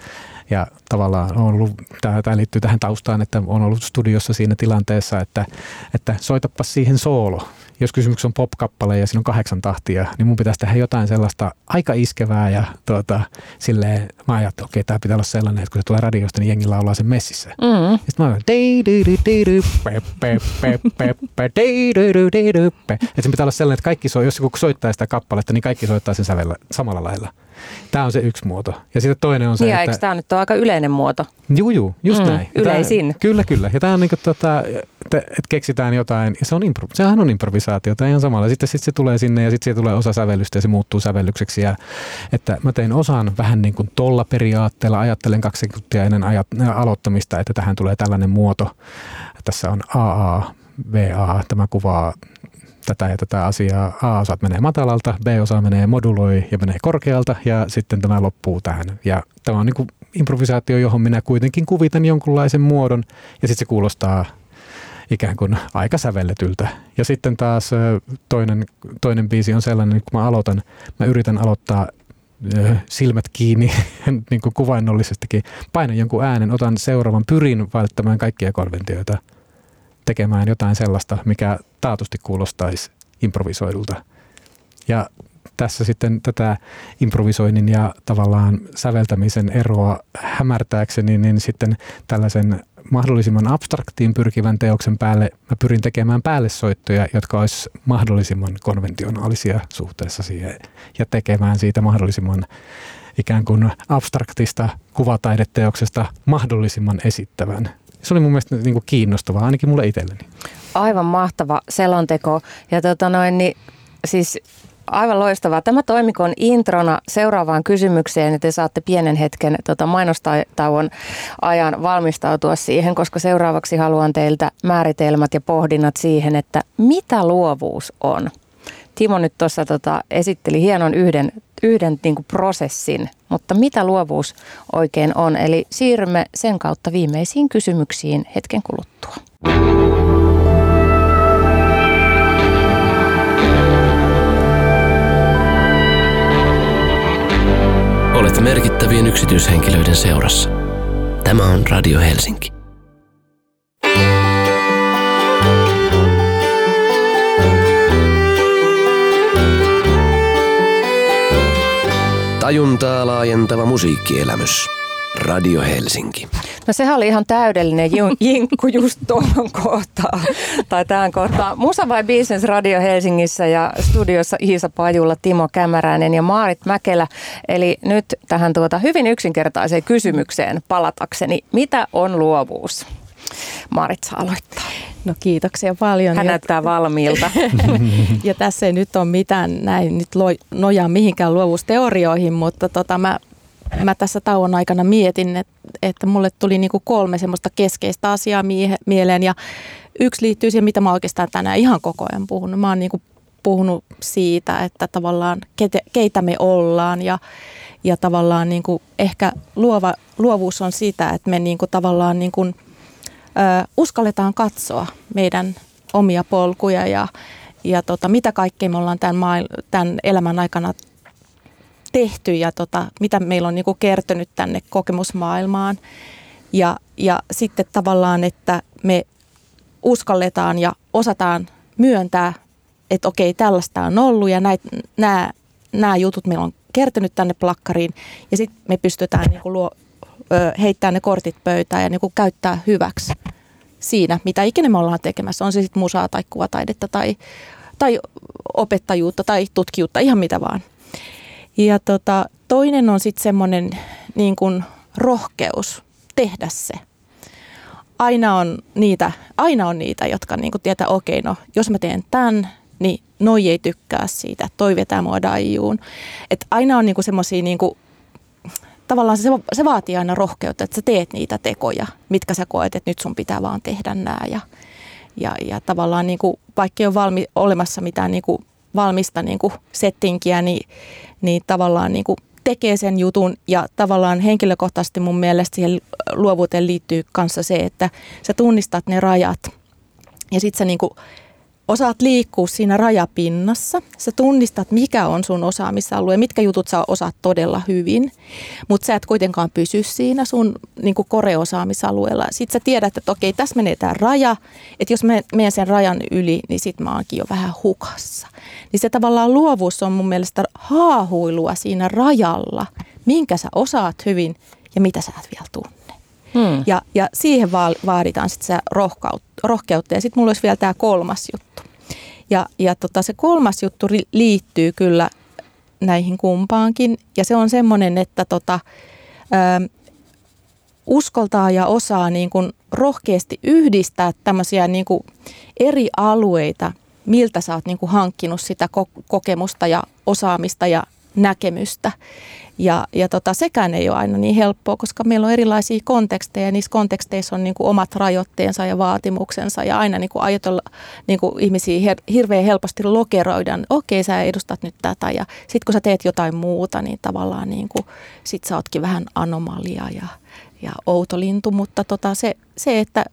ja tavallaan on ollut, tämä liittyy tähän taustaan, että on ollut studiossa siinä tilanteessa, että, että soitapa siihen soolo jos kysymyksessä on pop-kappale ja siinä on kahdeksan tahtia, niin mun pitäisi tehdä jotain sellaista aika iskevää ja tuota, silleen, mä ajattelin, että okei, tämä pitää olla sellainen, että kun se tulee radiosta, niin jengi laulaa sen messissä. Mm. Ja sitten mä että se pitää olla sellainen, että kaikki soi, jos joku soittaa sitä kappaletta, niin kaikki soittaa sen sävellä samalla lailla. Tämä on se yksi muoto. Ja sitten toinen on se, niin, että... Eikö tämä nyt ole aika yleinen muoto? Juu, juu, just mm, näin. Yleisin. Tämä, kyllä, kyllä. Ja tämä on niin kuin, tota, että, keksitään jotain, ja se on impro, sehän on improvisaatio, tämä ihan samalla. Sitten, sitten se tulee sinne ja sitten siihen tulee osa sävellystä ja se muuttuu sävellykseksi. Ja, että mä tein osan vähän niin kuin tolla periaatteella, ajattelen kaksi sekuntia ennen ajat, aloittamista, että tähän tulee tällainen muoto. Tässä on AA, VA, tämä kuvaa tätä ja tätä asiaa. A-osa menee matalalta, B-osa menee moduloi ja menee korkealta ja sitten tämä loppuu tähän. Ja tämä on niin kuin improvisaatio, johon minä kuitenkin kuvitan jonkunlaisen muodon ja sitten se kuulostaa ikään kuin aika sävelletyltä. Ja sitten taas toinen, toinen biisi on sellainen, että kun mä aloitan, mä yritän aloittaa silmät kiinni niin kuin kuvainnollisestikin, painan jonkun äänen, otan seuraavan, pyrin välttämään kaikkia konventioita, tekemään jotain sellaista, mikä taatusti kuulostaisi improvisoidulta. Ja tässä sitten tätä improvisoinnin ja tavallaan säveltämisen eroa hämärtääkseni, niin sitten tällaisen mahdollisimman abstraktiin pyrkivän teoksen päälle mä pyrin tekemään päällesoittoja, jotka olisi mahdollisimman konventionaalisia suhteessa siihen ja tekemään siitä mahdollisimman ikään kuin abstraktista kuvataideteoksesta mahdollisimman esittävän. Se oli mun mielestä niin kuin kiinnostavaa, ainakin mulle itselleni. Aivan mahtava selonteko. Ja tota noin, niin, siis Aivan loistavaa. Tämä toimikon introna seuraavaan kysymykseen, että te saatte pienen hetken tota mainostauon ajan valmistautua siihen, koska seuraavaksi haluan teiltä määritelmät ja pohdinnat siihen, että mitä luovuus on. Timo nyt tuossa tota, esitteli hienon yhden, yhden niin prosessin, mutta mitä luovuus oikein on? Eli siirrymme sen kautta viimeisiin kysymyksiin hetken kuluttua. Olet merkittävien yksityishenkilöiden seurassa. Tämä on Radio Helsinki. Tajuntaa laajentava musiikkielämys. Radio Helsinki. No sehän oli ihan täydellinen jinkku just tuohon kohtaan, tai tähän kohtaan. Musa vai Business Radio Helsingissä ja studiossa Iisa Pajulla, Timo Kämäräinen ja Maarit Mäkelä. Eli nyt tähän tuota hyvin yksinkertaiseen kysymykseen palatakseni. Mitä on luovuus? Maarit saa aloittaa. No kiitoksia paljon. Hän näyttää valmiilta. ja tässä ei nyt ole mitään näin nyt nojaa mihinkään luovuusteorioihin, mutta tota, mä mä tässä tauon aikana mietin, että, että mulle tuli niin kuin kolme semmoista keskeistä asiaa mie- mieleen ja yksi liittyy siihen, mitä mä oikeastaan tänään ihan koko ajan puhunut. Mä oon niin kuin puhunut siitä, että tavallaan keitä, keitä me ollaan ja, ja tavallaan niin kuin ehkä luova, luovuus on sitä, että me niin kuin tavallaan niin kuin, uskalletaan katsoa meidän omia polkuja ja, ja tota, mitä kaikkea me ollaan tämän, maail- tämän elämän aikana tehty ja tota, mitä meillä on niinku kertynyt tänne kokemusmaailmaan. Ja, ja sitten tavallaan, että me uskalletaan ja osataan myöntää, että okei, tällaista on ollut ja nämä, jutut meillä on kertynyt tänne plakkariin. Ja sitten me pystytään niinku luo, heittämään ne kortit pöytään ja niinku käyttää hyväksi siinä, mitä ikinä me ollaan tekemässä. On se sitten musaa tai kuvataidetta tai, tai opettajuutta tai tutkijuutta, ihan mitä vaan. Ja tota, toinen on sitten semmoinen niin kuin rohkeus tehdä se. Aina on niitä, aina on niitä jotka niin kuin tietää, okei, no jos mä teen tämän, niin noi ei tykkää siitä, toi vetää mua daijuun. Et aina on niinku semmoisia, niinku, tavallaan se, se vaatii aina rohkeutta, että sä teet niitä tekoja, mitkä sä koet, että nyt sun pitää vaan tehdä nämä. Ja, ja, ja tavallaan niinku, vaikka ei ole valmi, olemassa mitään niinku valmista niin kuin settinkiä, niin, niin tavallaan niin kuin tekee sen jutun ja tavallaan henkilökohtaisesti mun mielestä siihen luovuuteen liittyy kanssa se, että sä tunnistat ne rajat ja sit sä niin kuin osaat liikkua siinä rajapinnassa. Sä tunnistat, mikä on sun osaamisalue, mitkä jutut sä osaat todella hyvin, mutta sä et kuitenkaan pysy siinä sun niin koreosaamisalueella. Sitten sä tiedät, että okei, tässä menee tämä raja, että jos mä menen sen rajan yli, niin sit mä oonkin jo vähän hukassa. Niin se tavallaan luovuus on mun mielestä haahuilua siinä rajalla, minkä sä osaat hyvin ja mitä sä et vielä tunne. Hmm. Ja, ja siihen vaaditaan sitten se rohkeutta. Ja sitten mulla olisi vielä tämä kolmas juttu. Ja, ja tota, se kolmas juttu liittyy kyllä näihin kumpaankin. Ja se on semmoinen, että tota, ö, uskoltaa ja osaa niin kuin rohkeasti yhdistää tämmöisiä niin kuin eri alueita, miltä sä oot niin kuin hankkinut sitä kokemusta ja osaamista ja näkemystä. Ja, ja tota, sekään ei ole aina niin helppoa, koska meillä on erilaisia konteksteja ja niissä konteksteissa on niin kuin omat rajoitteensa ja vaatimuksensa. Ja aina niin kuin ajatella niin kuin ihmisiä her, hirveän helposti lokeroidaan, okei sä edustat nyt tätä. Ja sitten kun sä teet jotain muuta, niin tavallaan niin kuin, sit sä ootkin vähän anomalia ja, ja outo lintu, mutta tota, se, se, että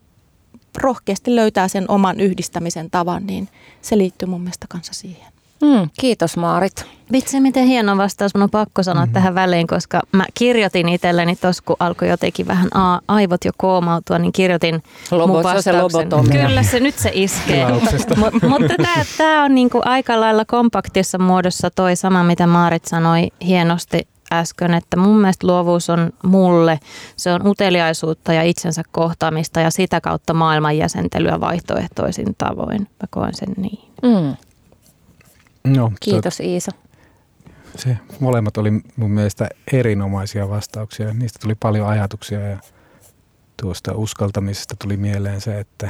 rohkeasti löytää sen oman yhdistämisen tavan, niin se liittyy mun mielestä kanssa siihen. Mm, kiitos Maarit. Vitsi, miten hieno vastaus. Mun on pakko sanoa mm-hmm. tähän väliin, koska mä kirjoitin itselleni tuossa, kun alkoi jotenkin vähän a, aivot jo koomautua, niin kirjoitin Lobo, mun vastauksen. Se lobotomia. Kyllä se nyt se iskee. M- mutta tämä on niinku aika lailla kompaktissa muodossa toi sama, mitä Maarit sanoi hienosti äsken, että mun mielestä luovuus on mulle, se on uteliaisuutta ja itsensä kohtaamista ja sitä kautta maailman jäsentelyä vaihtoehtoisin tavoin. Mä koen sen niin. Mm. No, Kiitos Iisa. Se molemmat oli mun mielestä erinomaisia vastauksia. Niistä tuli paljon ajatuksia ja tuosta uskaltamisesta tuli mieleen se, että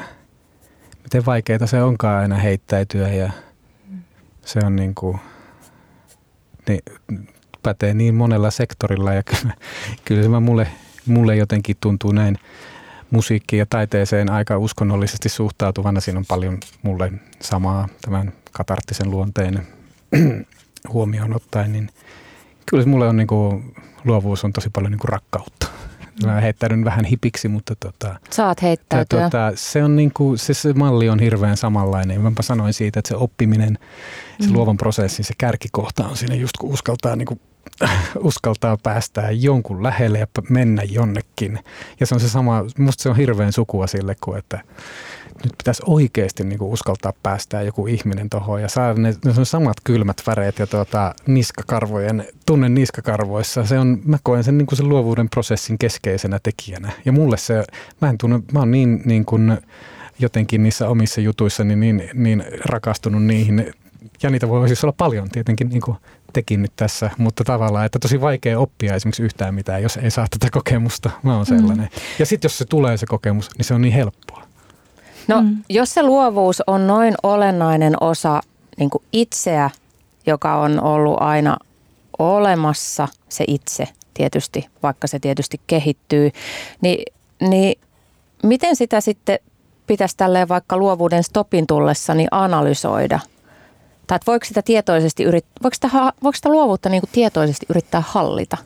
miten vaikeaa se onkaan aina heittäytyä ja se on niin kuin, niin, pätee niin monella sektorilla ja kyllä, kyllä se mulle, mulle jotenkin tuntuu näin musiikkiin ja taiteeseen aika uskonnollisesti suhtautuvana. Siinä on paljon mulle samaa tämän katarttisen luonteen huomioon ottaen, niin kyllä se mulle on niin kuin, luovuus on tosi paljon niin kuin rakkautta. Mä heittäydyn vähän hipiksi, mutta tota, Saat heittäytyä. Tota, se, on niin kuin, se, se malli on hirveän samanlainen. Mä sanoin siitä, että se oppiminen, se mm. luovan prosessi, se kärkikohta on siinä just kun uskaltaa niin kuin uskaltaa päästää jonkun lähelle ja mennä jonnekin. Ja se on se sama, musta se on hirveän sukua sille, kuin että nyt pitäisi oikeasti niin kuin uskaltaa päästää joku ihminen tuohon ja saada ne, ne on samat kylmät väreet ja tuota, niskakarvojen, tunne niskakarvoissa. Se on, mä koen sen, niin kuin sen luovuuden prosessin keskeisenä tekijänä. Ja mulle se, mä en tunne, mä oon niin, niin kuin, jotenkin niissä omissa jutuissani niin, niin rakastunut niihin ja niitä voi siis olla paljon tietenkin niin kuin tekin nyt tässä, mutta tavallaan, että tosi vaikea oppia esimerkiksi yhtään mitään, jos ei saa tätä kokemusta. Mä oon sellainen. Mm. Ja sitten jos se tulee se kokemus, niin se on niin helppoa. No, mm. jos se luovuus on noin olennainen osa niin kuin itseä, joka on ollut aina olemassa, se itse tietysti, vaikka se tietysti kehittyy, niin, niin miten sitä sitten pitäisi tälleen vaikka luovuuden stopin tullessa niin analysoida – tai voiko sitä tietoisesti yrittää, voiko sitä, voiko sitä luovuutta niin kuin tietoisesti yrittää hallita?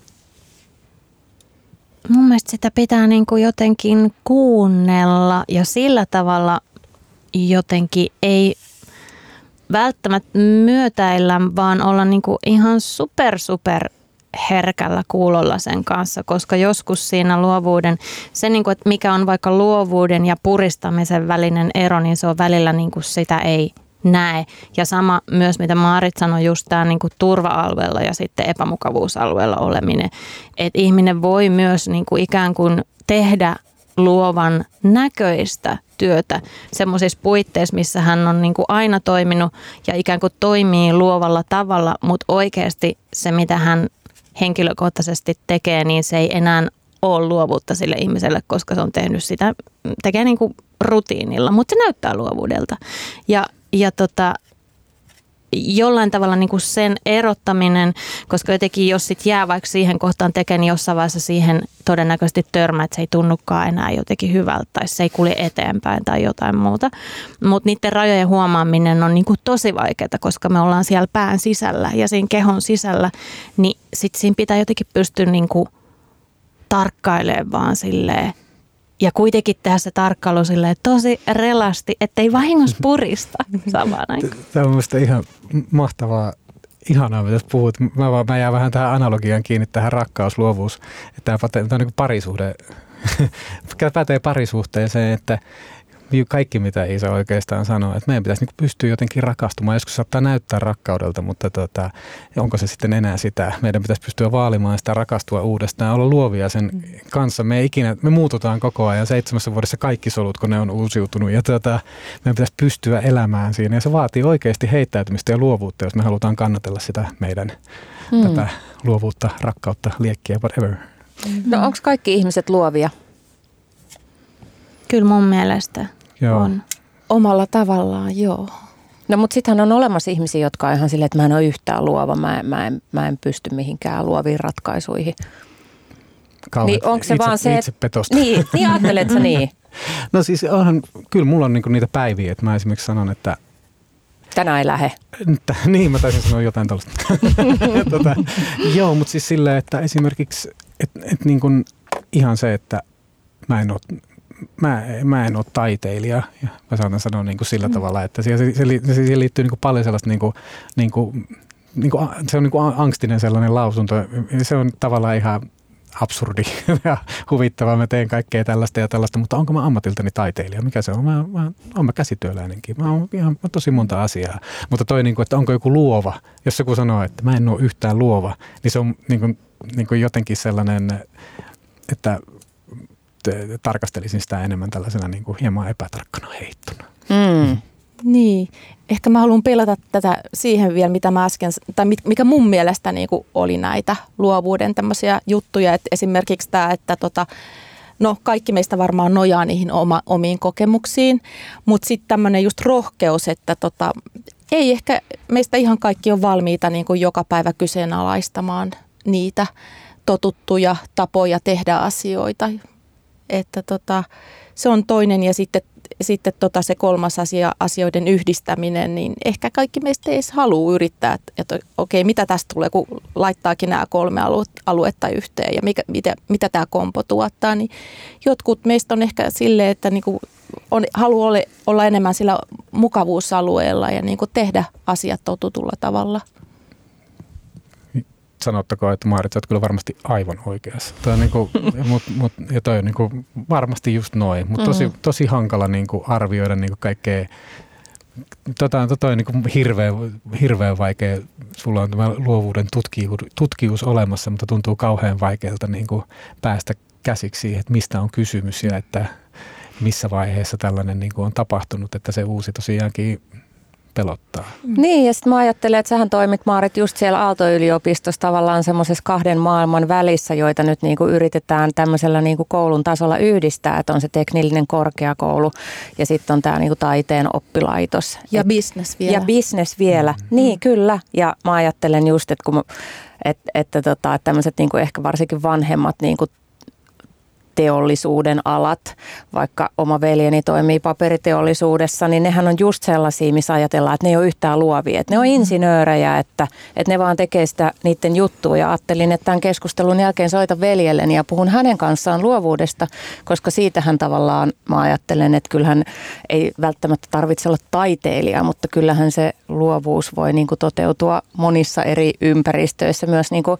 Mun mielestä sitä pitää niin kuin jotenkin kuunnella ja sillä tavalla jotenkin ei välttämättä myötäillä, vaan olla niin kuin ihan super super herkällä kuulolla sen kanssa, koska joskus siinä luovuuden, se niin kuin, että mikä on vaikka luovuuden ja puristamisen välinen ero, niin se on välillä niin kuin sitä ei näe. Ja sama myös, mitä Maarit sanoi, just tämä niin kuin turva-alueella ja sitten epämukavuusalueella oleminen. Että ihminen voi myös niin kuin ikään kuin tehdä luovan näköistä työtä semmoisissa puitteissa, missä hän on niin kuin aina toiminut ja ikään kuin toimii luovalla tavalla, mutta oikeasti se, mitä hän henkilökohtaisesti tekee, niin se ei enää ole luovuutta sille ihmiselle, koska se on tehnyt sitä, tekee niin kuin rutiinilla, mutta se näyttää luovuudelta. Ja ja tota, jollain tavalla niin kuin sen erottaminen, koska jotenkin jos sit jää vaikka siihen kohtaan tekemään, niin jossain vaiheessa siihen todennäköisesti törmää, että se ei tunnukaan enää jotenkin hyvältä tai se ei kulje eteenpäin tai jotain muuta. Mutta niiden rajojen huomaaminen on niin kuin tosi vaikeaa, koska me ollaan siellä pään sisällä ja siinä kehon sisällä, niin sitten siinä pitää jotenkin pystyä niin kuin tarkkailemaan vaan silleen, ja kuitenkin tehdä se tarkkailu silleen tosi relasti, ettei vahingossa purista samaan aikaan. Tämä on mielestäni ihan mahtavaa, ihanaa, mitä puhut. Mä, vaan, mä jään vähän tähän analogian kiinni, tähän rakkaus, luovuus. Että tämä, tämä on niin parisuhde. pätee parisuhteeseen, että kaikki, mitä Iisa oikeastaan sanoo, että meidän pitäisi niin pystyä jotenkin rakastumaan. Joskus saattaa näyttää rakkaudelta, mutta tota, onko se sitten enää sitä? Meidän pitäisi pystyä vaalimaan sitä rakastua uudestaan, olla luovia sen mm. kanssa. Me, ikinä, me muututaan koko ajan seitsemässä vuodessa kaikki solut, kun ne on uusiutunut. Ja tota, meidän pitäisi pystyä elämään siinä. Ja se vaatii oikeasti heittäytymistä ja luovuutta, jos me halutaan kannatella sitä meidän mm. tätä luovuutta, rakkautta, liekkiä, whatever. No onko kaikki ihmiset luovia? Kyllä mun mielestä. Joo. on. Omalla tavallaan, joo. No mutta sittenhän on olemassa ihmisiä, jotka on ihan silleen, että mä en ole yhtään luova, mä, mä, en, mä en pysty mihinkään luoviin ratkaisuihin. Kauheat niin onko se itse, vaan se, että... Niin, niin ajattelet sä niin? No siis onhan, kyllä mulla on niinku niitä päiviä, että mä esimerkiksi sanon, että Tänään ei lähe. niin, mä taisin sanoa jotain tällaista. tota, joo, mutta siis silleen, että esimerkiksi et, et niin kuin ihan se, että mä en ole mä, mä en ole taiteilija. Ja mä saatan sanoa niin kuin sillä mm. tavalla, että siihen, se, se, siihen liittyy niin kuin paljon sellaista, niin kuin, niin kuin, niin kuin, se on niin kuin angstinen sellainen lausunto. Se on tavallaan ihan absurdi ja huvittavaa. Mä teen kaikkea tällaista ja tällaista, mutta onko mä ammatiltani taiteilija? Mikä se on? Mä, mä oon mä käsityöläinenkin. Mä oon ihan mä tosi monta asiaa. Mutta toi, niin kuin, että onko joku luova, jos joku sanoo, että mä en ole yhtään luova, niin se on niin kuin, niin kuin jotenkin sellainen, että tarkastelisin sitä enemmän tällaisena niin kuin hieman epätarkkana heittona. Mm. Niin, ehkä mä haluan pelata tätä siihen vielä, mitä mä äsken, tai mikä mun mielestä niin kuin oli näitä luovuuden tämmöisiä juttuja, että esimerkiksi tämä, että tota, no kaikki meistä varmaan nojaa niihin oma, omiin kokemuksiin, mutta sitten tämmöinen just rohkeus, että tota, ei ehkä meistä ihan kaikki on valmiita niin kuin joka päivä kyseenalaistamaan niitä totuttuja tapoja tehdä asioita. Että tota, se on toinen ja sitten sitten tota se kolmas asia, asioiden yhdistäminen, niin ehkä kaikki meistä ei edes halua yrittää, että, että okei, mitä tästä tulee, kun laittaakin nämä kolme aluetta yhteen ja mikä, mitä, mitä tämä kompo tuottaa, niin jotkut meistä on ehkä silleen, että niin kuin on, haluaa olla, olla enemmän sillä mukavuusalueella ja niin kuin tehdä asiat totutulla tavalla sanottakoon, että Maarit, olet kyllä varmasti aivan oikeassa. Toi on niin kuin, mut, mut, ja toi on niin kuin varmasti just noin, mutta tosi, mm-hmm. tosi hankala niin kuin arvioida niin kuin kaikkea Tota, tota on niin hirveän, hirveän vaikea, sulla on tämä luovuuden tutkius, tutkius olemassa, mutta tuntuu kauhean vaikealta niin kuin päästä käsiksi siihen, että mistä on kysymys ja että missä vaiheessa tällainen niin kuin on tapahtunut, että se uusi tosiaankin pelottaa. Mm. Niin, ja sitten mä ajattelen, että sähän toimit Maarit just siellä Aalto-yliopistossa tavallaan semmoisessa kahden maailman välissä, joita nyt niinku yritetään tämmöisellä niinku koulun tasolla yhdistää, että on se teknillinen korkeakoulu ja sitten on tämä niinku taiteen oppilaitos. Ja business vielä. Ja business vielä, mm. niin kyllä. Ja mä ajattelen just, että kun mä, et, että, tota, että tämmöiset niinku ehkä varsinkin vanhemmat niinku teollisuuden alat, vaikka oma veljeni toimii paperiteollisuudessa, niin nehän on just sellaisia, missä ajatellaan, että ne ei ole yhtään luovia. Että ne on insinöörejä, että, että ne vaan tekee sitä niiden juttua. Ja ajattelin, että tämän keskustelun jälkeen soita veljelleni ja puhun hänen kanssaan luovuudesta, koska siitähän tavallaan mä ajattelen, että kyllähän ei välttämättä tarvitse olla taiteilija, mutta kyllähän se luovuus voi niin kuin toteutua monissa eri ympäristöissä, myös niin kuin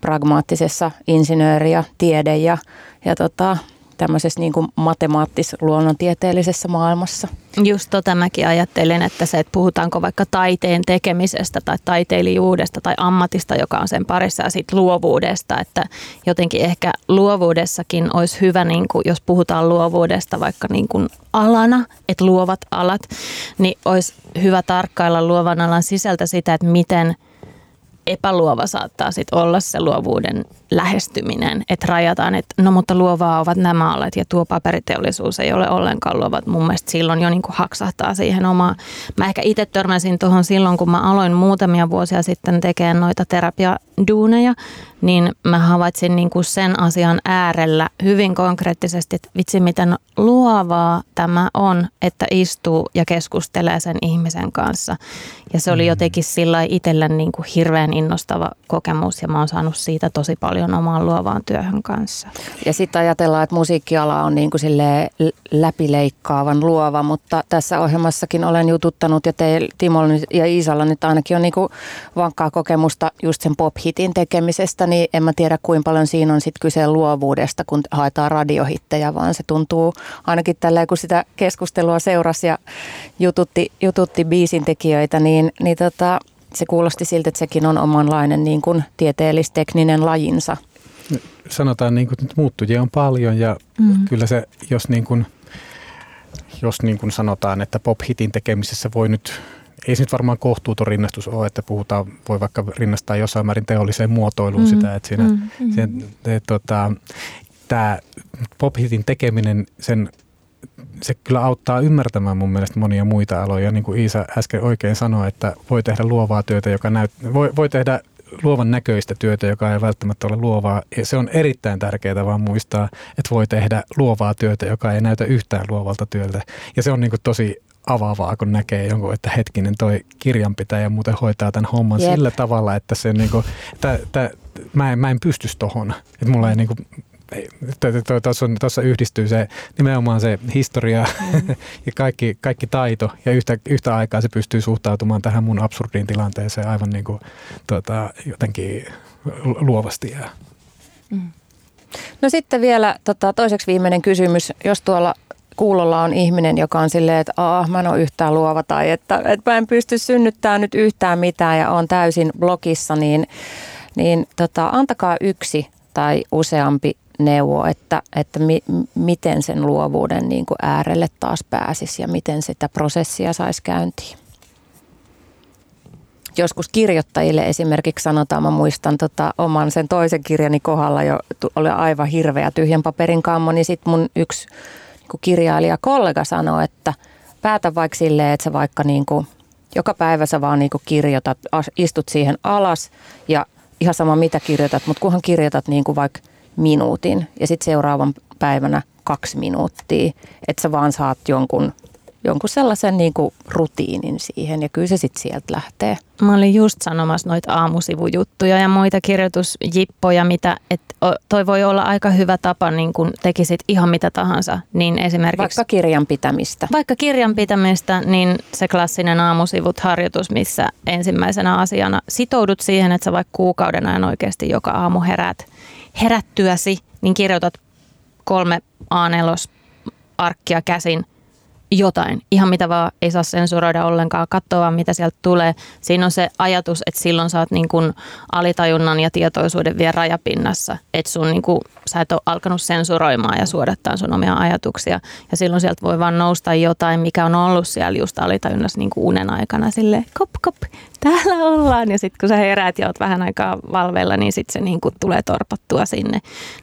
pragmaattisessa insinööri ja tiede ja ja tota, tämmöisessä niin kuin matemaattis-luonnontieteellisessä maailmassa. Just tota mäkin ajattelen, että se, että puhutaanko vaikka taiteen tekemisestä tai taiteilijuudesta tai ammatista, joka on sen parissa ja sitten luovuudesta, että jotenkin ehkä luovuudessakin olisi hyvä, niin kuin, jos puhutaan luovuudesta vaikka niin kuin alana, että luovat alat, niin olisi hyvä tarkkailla luovan alan sisältä sitä, että miten – epäluova saattaa sit olla se luovuuden lähestyminen, että rajataan, että no mutta luovaa ovat nämä alat ja tuo paperiteollisuus ei ole ollenkaan luova. Mun mielestä silloin jo niin kuin haksahtaa siihen omaan. Mä ehkä itse törmäsin tuohon silloin, kun mä aloin muutamia vuosia sitten tekemään noita terapiaduuneja, niin mä havaitsin niin kuin sen asian äärellä hyvin konkreettisesti, että vitsi miten luovaa tämä on, että istuu ja keskustelee sen ihmisen kanssa. Ja se oli mm. jotenkin sillä itsellä niin kuin hirveän innostava kokemus ja mä oon saanut siitä tosi paljon omaan luovaan työhön kanssa. Ja sitten ajatellaan, että musiikkiala on niin kuin läpileikkaavan luova, mutta tässä ohjelmassakin olen jututtanut ja te, Timo ja Iisalla nyt ainakin on niin kuin vankkaa kokemusta just sen pop-hitin tekemisestä, niin en mä tiedä kuinka paljon siinä on sitten kyse luovuudesta, kun haetaan radiohittejä, vaan se tuntuu ainakin tällä kun sitä keskustelua seurasi ja jututti, jututti biisin tekijöitä, niin, niin tota, se kuulosti siltä, että sekin on omanlainen niin kuin tieteellis-tekninen lajinsa. Sanotaan, niin kuin, että muuttujia on paljon ja mm. kyllä se, jos, niin kuin, jos niin kuin sanotaan, että pop-hitin tekemisessä voi nyt ei se nyt varmaan kohtuuton rinnastus ole, että puhutaan, voi vaikka rinnastaa jossain määrin teolliseen muotoiluun mm, sitä, että siinä, mm, mm. Siinä, et, tota, tämä pop-hitin tekeminen, sen, se kyllä auttaa ymmärtämään mun mielestä monia muita aloja. Niin kuin Iisa äsken oikein sanoi, että voi tehdä luovaa työtä, joka näyt, voi, voi tehdä luovan näköistä työtä, joka ei välttämättä ole luovaa. Ja se on erittäin tärkeää vaan muistaa, että voi tehdä luovaa työtä, joka ei näytä yhtään luovalta työltä. Ja se on niin kuin tosi avaavaa, kun näkee jonkun, että hetkinen, toi kirjanpitäjä muuten hoitaa tämän homman Jep. sillä tavalla, että se niinku, tä, tä, mä, en, mä en pysty tohon. Että mulla ei niinku, tuossa yhdistyy se nimenomaan se historia mm. ja kaikki, kaikki taito ja yhtä, yhtä aikaa se pystyy suhtautumaan tähän mun absurdiin tilanteeseen aivan niin kuin, tota, jotenkin luovasti. Ja. Mm. No sitten vielä tota, toiseksi viimeinen kysymys. Jos tuolla kuulolla on ihminen, joka on silleen, että Aa, mä en ole yhtään luova tai että, että mä en pysty synnyttämään nyt yhtään mitään ja on täysin blogissa, niin, niin tota, antakaa yksi tai useampi neuvo, että, että mi, miten sen luovuuden niin kuin äärelle taas pääsisi ja miten sitä prosessia saisi käyntiin. Joskus kirjoittajille esimerkiksi sanotaan, mä muistan tota, oman sen toisen kirjani kohdalla jo oli aivan hirveä tyhjän paperin kammo, niin sitten mun yksi niin kirjailija kollega sanoi, että päätä vaikka silleen, että sä vaikka niin kuin, joka päivä sä vaan niin kuin kirjoitat, istut siihen alas ja ihan sama mitä kirjoitat, mutta kunhan kirjoitat niin kuin vaikka minuutin ja sitten seuraavan päivänä kaksi minuuttia, että sä vaan saat jonkun jonkun sellaisen niin kuin rutiinin siihen ja kyllä se sitten sieltä lähtee. Mä olin just sanomassa noita aamusivujuttuja ja muita kirjoitusjippoja, mitä, että toi voi olla aika hyvä tapa, niin kun tekisit ihan mitä tahansa. Niin esimerkiksi, vaikka kirjan pitämistä. Vaikka kirjan pitämistä, niin se klassinen aamusivut harjoitus, missä ensimmäisenä asiana sitoudut siihen, että sä vaikka kuukauden ajan oikeasti joka aamu herät, herättyäsi, niin kirjoitat kolme a arkkia käsin jotain, ihan mitä vaan ei saa sensuroida ollenkaan, katsoa mitä sieltä tulee. Siinä on se ajatus, että silloin sä oot niin kuin alitajunnan ja tietoisuuden vielä rajapinnassa, että sun niin kuin, sä et ole alkanut sensuroimaan ja suodattaa sun omia ajatuksia. Ja silloin sieltä voi vaan nousta jotain, mikä on ollut siellä just alitajunnassa niin unen aikana. Sille kop kop, täällä ollaan. Ja sitten kun sä heräät ja oot vähän aikaa valveilla, niin sitten se niin kuin tulee torpattua sinne.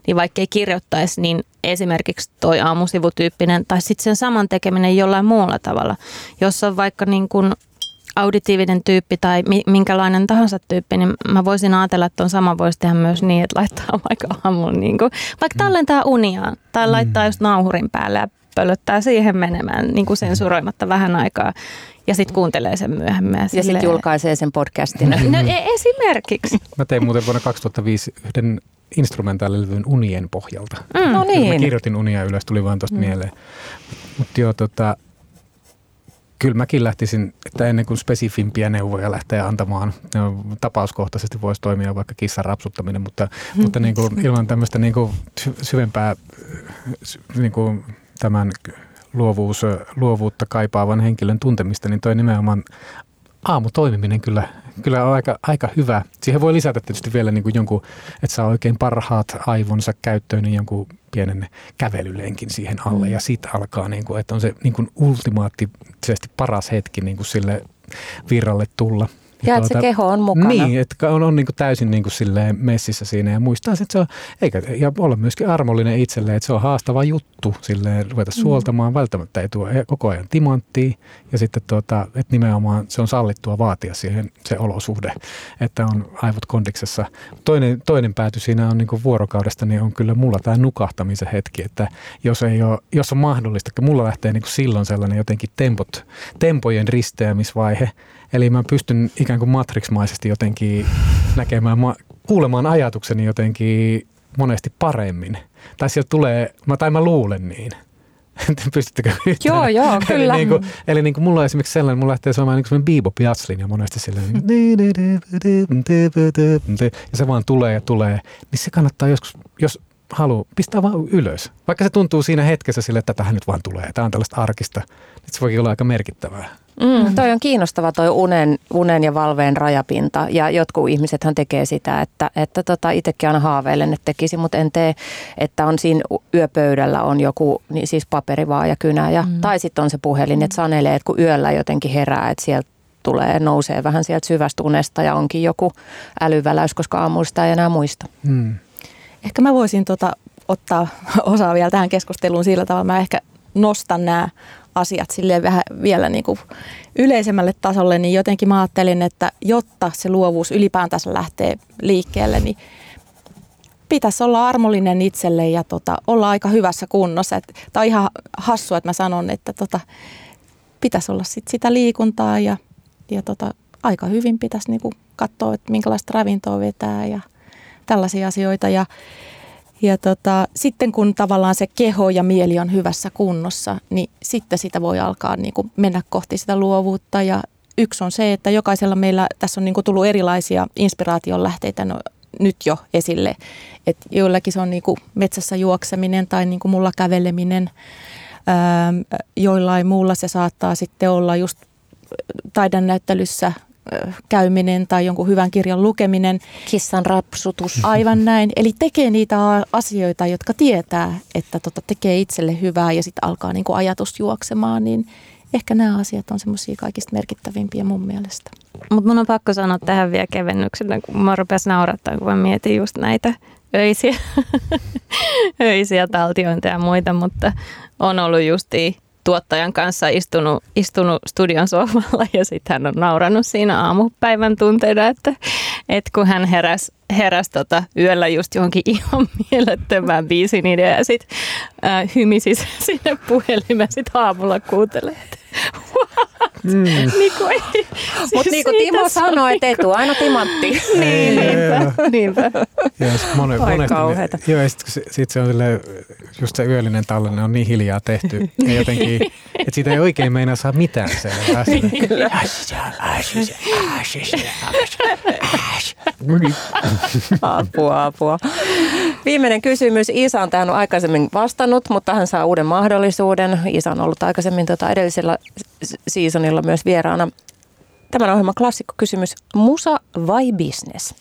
Niin vaikka ei kirjoittaisi, niin esimerkiksi toi aamusivutyyppinen tai sitten sen saman tekeminen jollain muulla tavalla. Jos on vaikka niin kuin auditiivinen tyyppi tai minkälainen tahansa tyyppi, niin mä voisin ajatella, että on sama voisi tehdä myös niin, että laittaa vaikka aamulla niin kuin, vaikka tallentaa uniaan tai laittaa just nauhurin päälle ja pöllöttää siihen menemään niin kuin sensuroimatta vähän aikaa ja sitten kuuntelee sen myöhemmin. Ja, ja sitten julkaisee sen podcastin. No e- esimerkiksi. Mä tein muuten vuonna 2005 yhden instrumentaalilevyn unien pohjalta. Mm, no niin. Mä kirjoitin unia ylös, tuli vaan tuosta mm. mieleen. Mutta joo, tota, kyllä mäkin lähtisin, että ennen kuin spesifimpiä neuvoja lähtee antamaan, tapauskohtaisesti voisi toimia vaikka kissan rapsuttaminen, mutta, mm. mutta niin kuin ilman tämmöistä niin kuin syvempää niin kuin tämän luovuus, luovuutta kaipaavan henkilön tuntemista, niin toi nimenomaan aamutoimiminen kyllä, kyllä on aika, aika hyvä. Siihen voi lisätä tietysti vielä niin kuin jonkun, että saa oikein parhaat aivonsa käyttöön, niin jonkun pienen kävelylenkin siihen alle mm. ja siitä alkaa, niin kuin, että on se niin kuin ultimaattisesti paras hetki niin kuin sille virralle tulla. Ja, että tuota, se keho on mukana. Niin, että on, on niin kuin täysin niin kuin silleen messissä siinä ja muistaa, että se on, eikä, ja olla myöskin armollinen itselleen, että se on haastava juttu silleen ruveta mm. suoltamaan, välttämättä ei tuo koko ajan timanttia ja sitten tuota, että nimenomaan se on sallittua vaatia siihen se olosuhde, että on aivot kondiksessa. Toinen, toinen pääty siinä on niin kuin vuorokaudesta, niin on kyllä mulla tämä nukahtamisen hetki, että jos, ei ole, jos on mahdollista, että mulla lähtee niin kuin silloin sellainen jotenkin tempot, tempojen risteämisvaihe, Eli mä pystyn ikään kuin matriksmaisesti jotenkin näkemään, kuulemaan ajatukseni jotenkin monesti paremmin. Tai sieltä tulee, tai mä luulen niin. Pystyttekö yhtään? Joo, joo, kyllä. eli, niin kuin, eli niin kuin mulla on esimerkiksi sellainen, mulla lähtee soimaan niin kuin bebop ja monesti silleen, ja se vaan tulee ja tulee, niin se kannattaa joskus, jos haluaa, pistää vaan ylös. Vaikka se tuntuu siinä hetkessä sille, että tähän nyt vaan tulee, tämä on tällaista arkista, niin se voikin olla aika merkittävää. Mm, toi on kiinnostava toi unen, unen ja valveen rajapinta ja jotkut ihmisethän tekee sitä, että, että tota, itsekin aina haaveilen, että tekisi, mutta en tee, että on siinä yöpöydällä on joku niin siis paperi vaan ja kynä ja, mm. tai sitten on se puhelin, että sanelee, että kun yöllä jotenkin herää, että sieltä tulee, nousee vähän sieltä syvästä unesta ja onkin joku älyväläys, koska aamulla sitä ei enää muista. Mm. Ehkä mä voisin tota, ottaa osaa vielä tähän keskusteluun sillä tavalla, mä ehkä nostan nämä asiat silleen vähän vielä niin kuin yleisemmälle tasolle, niin jotenkin mä ajattelin, että jotta se luovuus ylipäätänsä lähtee liikkeelle, niin pitäisi olla armollinen itselle ja tota, olla aika hyvässä kunnossa. Tämä on ihan hassua, että mä sanon, että tota, pitäisi olla sit sitä liikuntaa ja, ja tota, aika hyvin pitäisi niinku katsoa, että minkälaista ravintoa vetää ja tällaisia asioita. Ja, Ja tota, sitten kun tavallaan se keho ja mieli on hyvässä kunnossa, niin sitten sitä voi alkaa niin kuin mennä kohti sitä luovuutta. Ja yksi on se, että jokaisella meillä tässä on niin kuin tullut erilaisia inspiraation lähteitä no, nyt jo esille. Että joillakin se on niin kuin metsässä juokseminen tai niin kuin mulla käveleminen. Ähm, joillain muulla se saattaa sitten olla just taidannäyttelyssä käyminen tai jonkun hyvän kirjan lukeminen. Kissan rapsutus. Aivan näin. Eli tekee niitä asioita, jotka tietää, että tota, tekee itselle hyvää ja sitten alkaa niin kuin ajatus juoksemaan, niin ehkä nämä asiat on semmoisia kaikista merkittävimpiä mun mielestä. Mutta mun on pakko sanoa tähän vielä kevennyksenä, kun mä rupesin naurattaa, kun mä mietin just näitä öisiä, öisiä taltiointeja ja muita, mutta on ollut justiin tuottajan kanssa istunut, istunut studion sohvalla ja sitten hän on naurannut siinä aamupäivän tunteina, että, että kun hän heräsi heräs tota yöllä just johonkin ihan mielettömään biisin idea ja sitten äh, hymisi sinne puhelimeen sitten aamulla kuuntelee, että Mm. Niinku siis Mutta niin kuin Timo sanoi, että etu aina timantti. niin, niinpä. niinpä. Monen, Oi kauheeta. Niin, joo, ja sitten sit se on sille, just se yöllinen tallenne on niin hiljaa tehty. Ja jotenkin, että siitä ei oikein meinaa saa mitään selvää. apua, apua. Viimeinen kysymys. Isa on tähän aikaisemmin vastannut, mutta hän saa uuden mahdollisuuden. Isa on ollut aikaisemmin tota edellisellä seasonilla myös vieraana. Tämän ohjelman klassikkokysymys, musa vai business?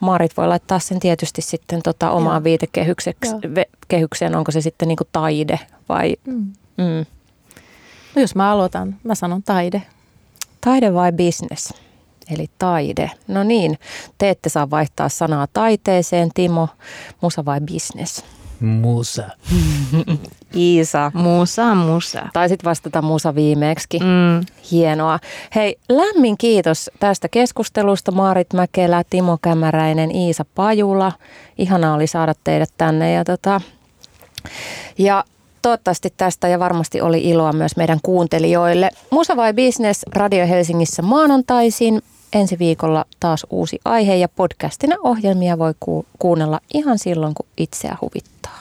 Marit voi laittaa sen tietysti sitten tota omaan viitekehykseen, onko se sitten niinku taide vai... Mm. Mm. No jos mä aloitan, mä sanon taide. Taide vai business? Eli taide. No niin, te ette saa vaihtaa sanaa taiteeseen, Timo. Musa vai business? Musa. Iisa. Musa, musa. Taisit vastata musa viimeeksi. Mm. Hienoa. Hei, lämmin kiitos tästä keskustelusta. Maarit Mäkelä, Timo Kämäräinen, Iisa Pajula. Ihanaa oli saada teidät tänne. Ja, tota, ja toivottavasti tästä ja varmasti oli iloa myös meidän kuuntelijoille. Musa vai Business Radio Helsingissä maanantaisin. Ensi viikolla taas uusi aihe ja podcastina ohjelmia voi ku- kuunnella ihan silloin, kun itseä huvittaa.